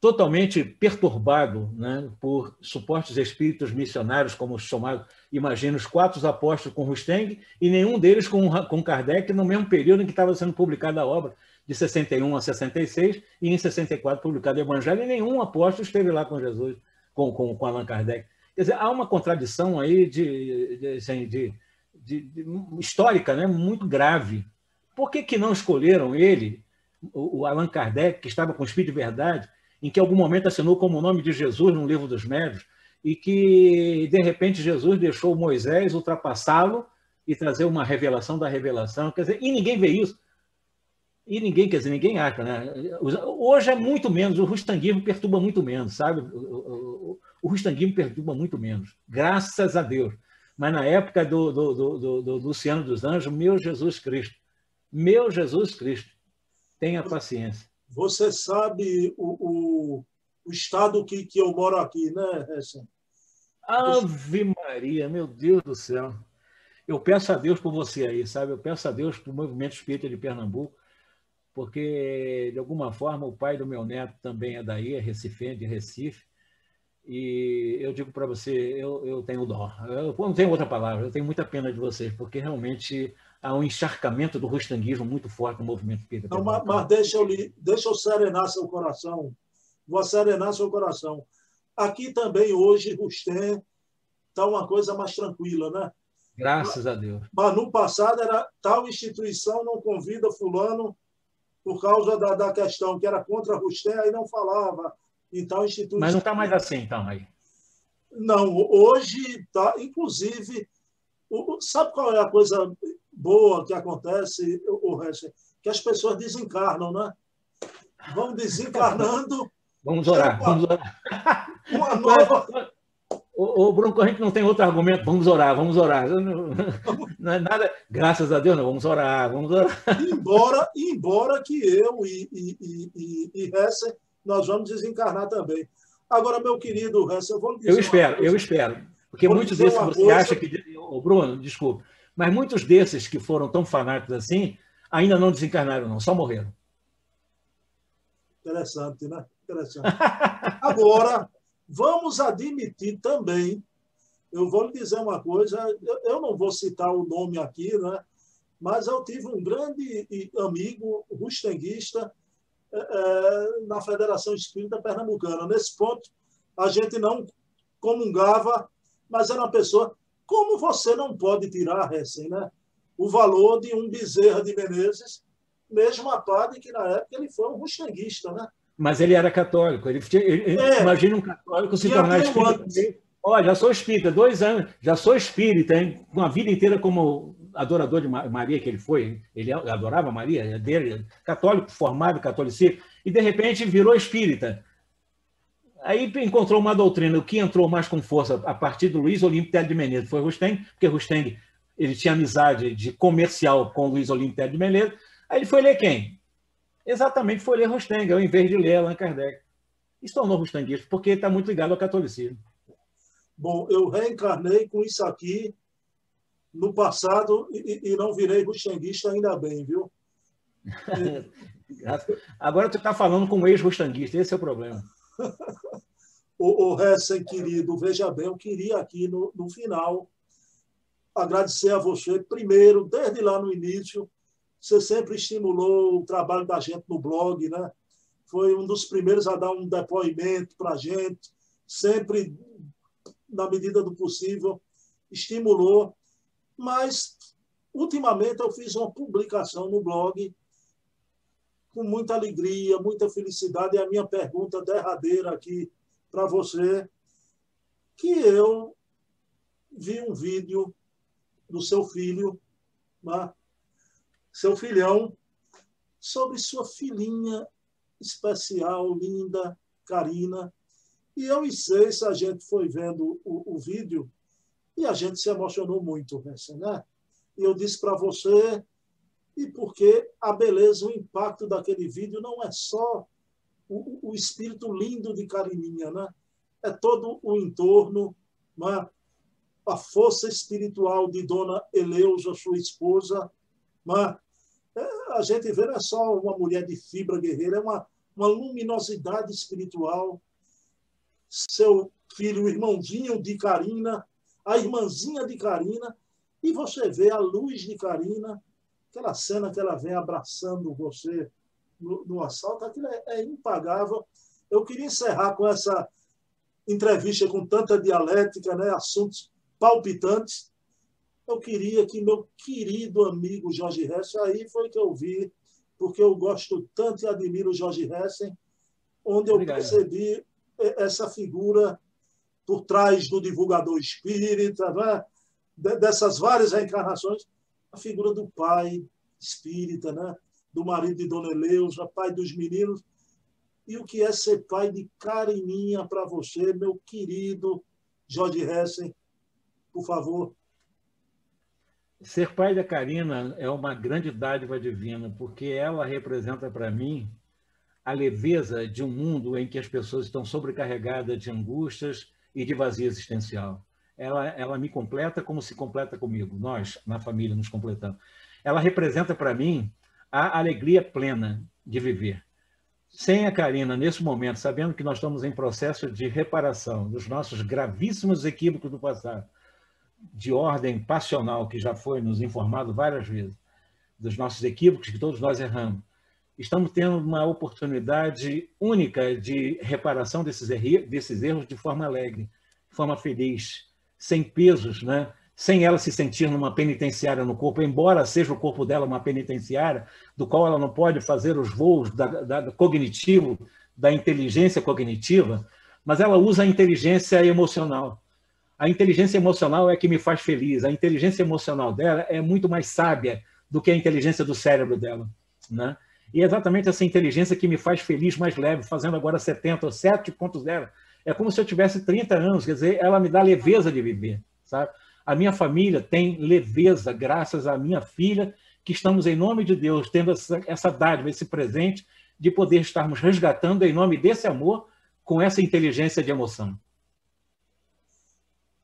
totalmente perturbado né, por supostos espíritos missionários, como chamados, imagina, os quatro apóstolos com Rusteng, e nenhum deles com, com Kardec, no mesmo período em que estava sendo publicada a obra, de 61 a 66, e em 64 publicado o Evangelho, e nenhum apóstolo esteve lá com Jesus, com, com, com Allan Kardec. Quer dizer, há uma contradição aí de, assim, de, de, de histórica né, muito grave. Por que, que não escolheram ele, o, o Allan Kardec, que estava com o Espírito de Verdade, em que em algum momento assinou como o nome de Jesus no livro dos médios, e que, de repente, Jesus deixou Moisés ultrapassá-lo e trazer uma revelação da revelação. Quer dizer, e ninguém vê isso. E ninguém, quer dizer, ninguém acha, né? Hoje é muito menos, o rustanguismo perturba muito menos, sabe? O, o Rustanguinho perturba muito menos, graças a Deus. Mas na época do, do, do, do, Luciano dos Anjos, meu Jesus Cristo, meu Jesus Cristo, tenha paciência. Você sabe o, o, o estado que, que eu moro aqui, né, Hessen? Ave Maria, meu Deus do céu. Eu peço a Deus por você aí, sabe? Eu peço a Deus por movimento espírita de Pernambuco, porque, de alguma forma, o pai do meu neto também é daí, é recifense, de Recife, e eu digo para você, eu, eu tenho dó. Eu não tenho outra palavra, eu tenho muita pena de vocês, porque realmente há um encharcamento do rustanguismo muito forte no movimento espírita. Não, mas, mas deixa, eu, deixa eu serenar seu coração. Vou serenar seu coração. Aqui também, hoje, Rustem está uma coisa mais tranquila, né? Graças a Deus. Mas no passado era tal instituição não convida fulano por causa da, da questão que era contra Rustem, aí não falava. Então, institui... Mas não está mais assim, então, aí? Não, hoje está, inclusive, sabe qual é a coisa boa que acontece, o resto? Que as pessoas desencarnam, né? Vão desencarnando. Vamos orar, vamos orar. Uma nova. O, o Bruno gente não tem outro argumento. Vamos orar, vamos orar. Não, não, é nada. Graças a Deus, não. Vamos orar, vamos orar. Embora, embora que eu e, e, e, e Hessen, nós vamos desencarnar também. Agora, meu querido Hessen, eu vou lhe dizer. Eu espero, eu espero. Porque vou muitos desses você coisa... acha que. O Bruno, desculpe. Mas muitos desses que foram tão fanáticos assim ainda não desencarnaram, não, só morreram. Interessante, né? Interessante. Agora, Vamos admitir também, eu vou lhe dizer uma coisa, eu não vou citar o nome aqui, né? mas eu tive um grande amigo rustenguista na Federação Espírita Pernambucana. Nesse ponto, a gente não comungava, mas era uma pessoa. Como você não pode tirar, assim, né, o valor de um Bezerra de Menezes, mesmo a padre que na época ele foi um rustenguista, né? Mas ele era católico. Ele, ele é. Imagina um católico se tornar espírita. Olha, já sou espírita, dois anos, já sou espírita, hein? uma vida inteira como adorador de Maria que ele foi, ele adorava Maria, é dele, católico formado, catolicismo, e de repente virou espírita. Aí encontrou uma doutrina, o que entrou mais com força a partir do Luiz Olímpio de Menezes foi Rusteng, porque Rusteng ele tinha amizade de comercial com Luiz Olímpio de Menezes. Aí ele foi ler quem? exatamente foi ler Rustang, ao invés de ler Allan Kardec. Se tornou rustanguista, porque está muito ligado ao catolicismo. Bom, eu reencarnei com isso aqui no passado e, e não virei rustanguista ainda bem, viu? Agora tu está falando com um ex-rustanguista, esse é o problema. o, o Hessen, querido, veja bem, eu queria aqui no, no final agradecer a você, primeiro, desde lá no início, você sempre estimulou o trabalho da gente no blog, né? Foi um dos primeiros a dar um depoimento para a gente, sempre, na medida do possível, estimulou. Mas, ultimamente, eu fiz uma publicação no blog com muita alegria, muita felicidade. E a minha pergunta derradeira aqui para você, que eu vi um vídeo do seu filho, né? seu filhão, sobre sua filhinha especial, linda, Karina. E eu e seis, a gente foi vendo o, o vídeo e a gente se emocionou muito, né? E eu disse para você, e porque a beleza, o impacto daquele vídeo não é só o, o espírito lindo de Carininha, né? É todo o entorno, né? a força espiritual de Dona Eleusa, sua esposa, né? a gente vê não é só uma mulher de fibra guerreira, é uma, uma luminosidade espiritual. Seu filho, irmãozinho de Karina, a irmãzinha de Karina, e você vê a luz de Karina, aquela cena que ela vem abraçando você no, no assalto, aquilo é, é impagável. Eu queria encerrar com essa entrevista com tanta dialética, né, assuntos palpitantes, eu queria que meu querido amigo Jorge Hessen, aí foi que eu vi, porque eu gosto tanto e admiro o Jorge Hessen, onde eu Obrigado. percebi essa figura por trás do divulgador espírita, né? dessas várias reencarnações, a figura do pai espírita, né? do marido de Dona Eleusa, pai dos meninos. E o que é ser pai de Carininha para você, meu querido Jorge Hessen? Por favor, Ser pai da Karina é uma grande dádiva divina, porque ela representa para mim a leveza de um mundo em que as pessoas estão sobrecarregadas de angústias e de vazio existencial. Ela, ela me completa como se completa comigo, nós, na família, nos completamos. Ela representa para mim a alegria plena de viver. Sem a Karina, nesse momento, sabendo que nós estamos em processo de reparação dos nossos gravíssimos equívocos do passado, de ordem passional, que já foi nos informado várias vezes, dos nossos equívocos, que todos nós erramos, estamos tendo uma oportunidade única de reparação desses, desses erros de forma alegre, de forma feliz, sem pesos, né? sem ela se sentir numa penitenciária no corpo, embora seja o corpo dela uma penitenciária, do qual ela não pode fazer os voos da, da, cognitivo, da inteligência cognitiva, mas ela usa a inteligência emocional. A inteligência emocional é que me faz feliz. A inteligência emocional dela é muito mais sábia do que a inteligência do cérebro dela. Né? E é exatamente essa inteligência que me faz feliz, mais leve, fazendo agora 70 ou 7.0. É como se eu tivesse 30 anos, quer dizer, ela me dá leveza de viver, sabe? A minha família tem leveza, graças à minha filha, que estamos, em nome de Deus, tendo essa, essa dádiva, esse presente, de poder estarmos resgatando, em nome desse amor, com essa inteligência de emoção.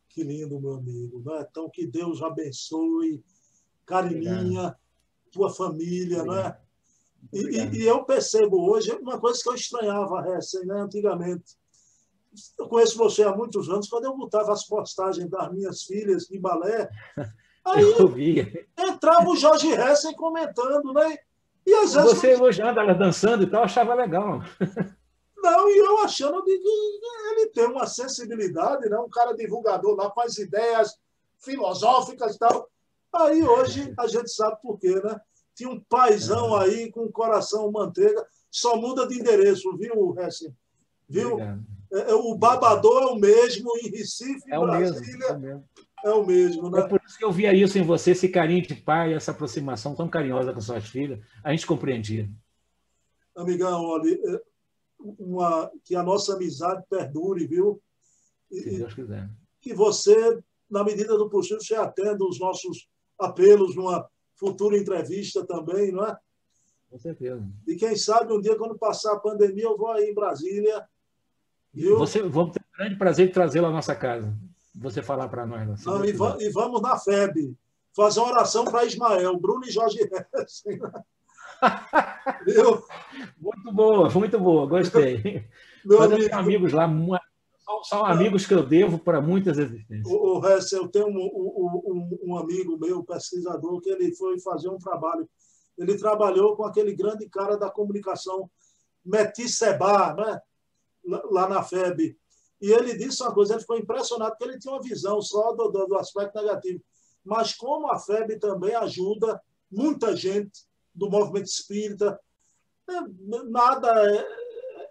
Que lindo, meu amigo. Né? Então, que Deus abençoe, Carininha, tua família, né? E, e, eu percebo hoje uma coisa que eu estranhava, recém, né, antigamente eu conheço você há muitos anos, quando eu botava as postagens das minhas filhas de balé, aí entrava o Jorge Hessen comentando, né? E às vezes. Você elogiando ela dançando e tal, achava legal. Não, e eu achando que ele tem uma sensibilidade, né? um cara divulgador lá com as ideias filosóficas e tal. Aí hoje a gente sabe por quê, né? Tinha um paizão aí com coração manteiga, só muda de endereço, viu, Hessen? Viu? É, é, o babador é o mesmo em Recife, é Brasília. Mesmo, é, o mesmo. é o mesmo, né? É por isso que eu via isso em você, esse carinho de pai, essa aproximação tão carinhosa com suas filhas. A gente compreendia. Amigão, olha, uma, que a nossa amizade perdure, viu? E, Se Deus quiser. Que você, na medida do possível, você atenda os nossos apelos numa futura entrevista também, não é? Com certeza. E quem sabe um dia, quando passar a pandemia, eu vou aí em Brasília Viu? Você, vamos ter um grande prazer de trazê-lo à nossa casa. Você falar para nós. Não, e, va e, vamos na FEB fazer uma oração para Ismael, Bruno e Jorge Hessing. Viu? Muito boa, muito boa, gostei. Meu Mas amigo, amigos lá, são, são amigos que eu devo para muitas existências. O, o eu tenho um, um, um, amigo meu, pesquisador, que ele foi fazer um trabalho. Ele trabalhou com aquele grande cara da comunicação, Meti Seba, né? lá na FEB. E ele disse uma coisa, ele ficou impressionado, porque ele tinha uma visão só do, do, do aspecto negativo. Mas como a FEB também ajuda muita gente do movimento espírita, é, nada é,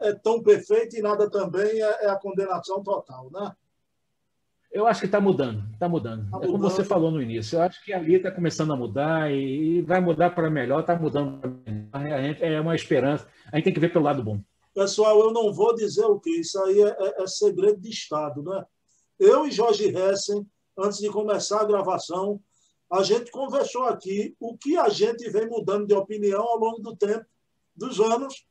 é, tão perfeito e nada também é, é a condenação total, né? Eu acho que está mudando, está mudando. Tá é como você falou no início. Eu acho que ali está começando a mudar e vai mudar para melhor, está mudando. É uma esperança. A gente tem que ver pelo lado bom. Pessoal, eu não vou dizer o que, isso aí é, é, é, segredo de Estado. Né? Eu e Jorge Hessen, antes de começar a gravação, a gente conversou aqui o que a gente vem mudando de opinião ao longo do tempo, dos anos,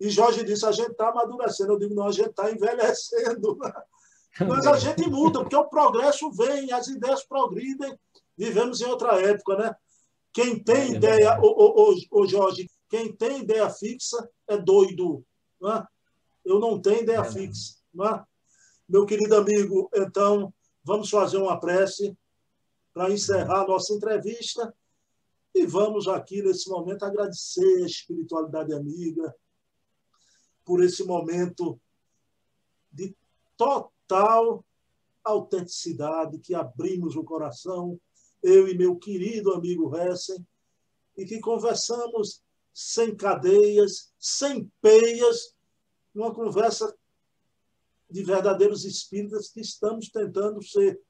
e Jorge disse, a gente está amadurecendo. Eu digo, não, a gente está envelhecendo. Mas a gente muda, porque o progresso vem, as ideias progridem. Vivemos em outra época, né? Quem tem é ideia, ô, ô, ô, Jorge, quem tem ideia fixa é doido. Né? Eu não tenho ideia é. fixa. Né? Meu querido amigo, então, vamos fazer uma prece para encerrar a nossa entrevista e vamos aqui, nesse momento, agradecer a espiritualidade amiga por esse momento de total autenticidade, que abrimos o coração, eu e meu querido amigo Hessen, e que conversamos sem cadeias, sem peias, numa conversa de verdadeiros espíritas que estamos tentando ser.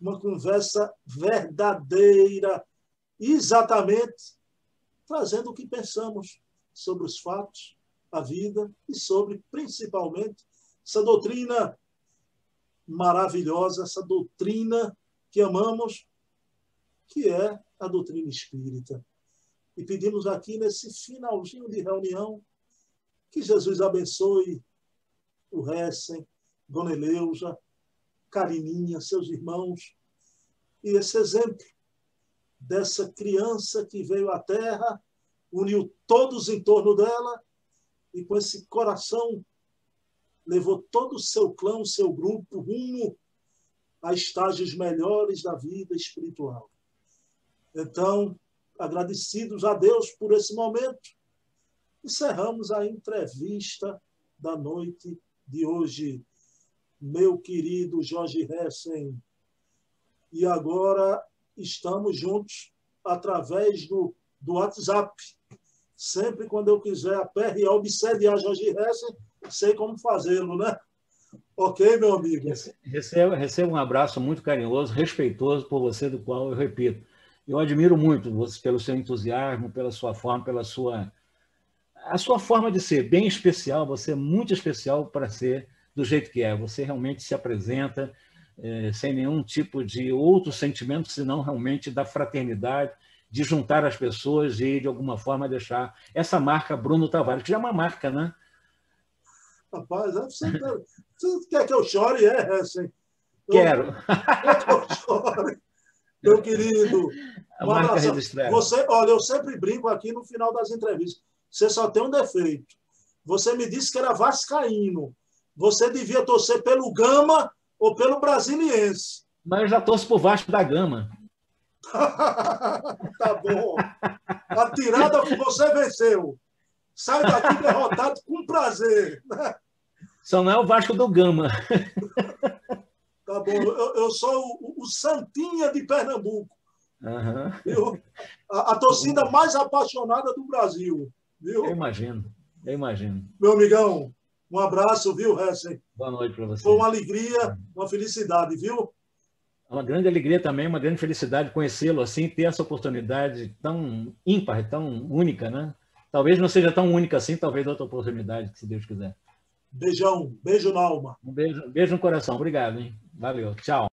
Uma conversa verdadeira, exatamente trazendo o que pensamos sobre os fatos, a vida e sobre, principalmente, essa doutrina maravilhosa, essa doutrina que amamos, que é a doutrina espírita. E pedimos aqui, nesse finalzinho de reunião, que Jesus abençoe o Hessen, Dona Eleusa, Carininha, seus irmãos, e esse exemplo dessa criança que veio à Terra, uniu todos em torno dela, e com esse coração levou todo o seu clã, o seu grupo, rumo a estágios melhores da vida espiritual. Então, agradecidos a Deus por esse momento, encerramos a entrevista da noite de hoje. Meu querido Jorge Hessen, e agora estamos juntos através do, do WhatsApp. Sempre quando eu quiser aperrear, obsediar Jorge Hessen, sei como fazê-lo, né? Ok, meu amigo? Receba, receba um abraço muito carinhoso, respeitoso por você, do qual eu repito. Eu admiro muito você pelo seu entusiasmo, pela sua forma, pela sua a sua forma de ser bem especial. Você é muito especial para ser do jeito que é. Você realmente se apresenta é, sem nenhum tipo de outro sentimento, senão realmente da fraternidade, de juntar as pessoas e, de alguma forma, deixar essa marca Bruno Tavares, que já é uma marca, né? Rapaz, você, você quer que eu chore? É, assim. Quero. Quer que eu chore? Meu querido. A marca registrada. Você, olha, eu sempre brinco aqui no final das entrevistas. Você só tem um defeito. Você me disse que era vascaíno. Você devia torcer pelo Gama ou pelo Brasiliense. Mas eu já torço por Vasco da Gama. tá bom. A tirada você venceu. Sai daqui derrotado com prazer. Só não é o Vasco do Gama. Tá bom. Eu, eu sou o, o, Santinha de Pernambuco. Uhum. A, a, torcida mais apaixonada do Brasil. Viu? Eu imagino. Eu imagino. Meu amigão, um abraço, viu, Hessen? Boa noite para você. Foi uma alegria, uma felicidade, viu? É uma grande alegria também, uma grande felicidade conhecê-lo assim, ter essa oportunidade tão ímpar, tão única, né? Talvez não seja tão única assim, talvez outra oportunidade, se Deus quiser. Beijão, beijo na alma. Um beijo, beijo no coração. Obrigado, hein? Valeu. Tchau.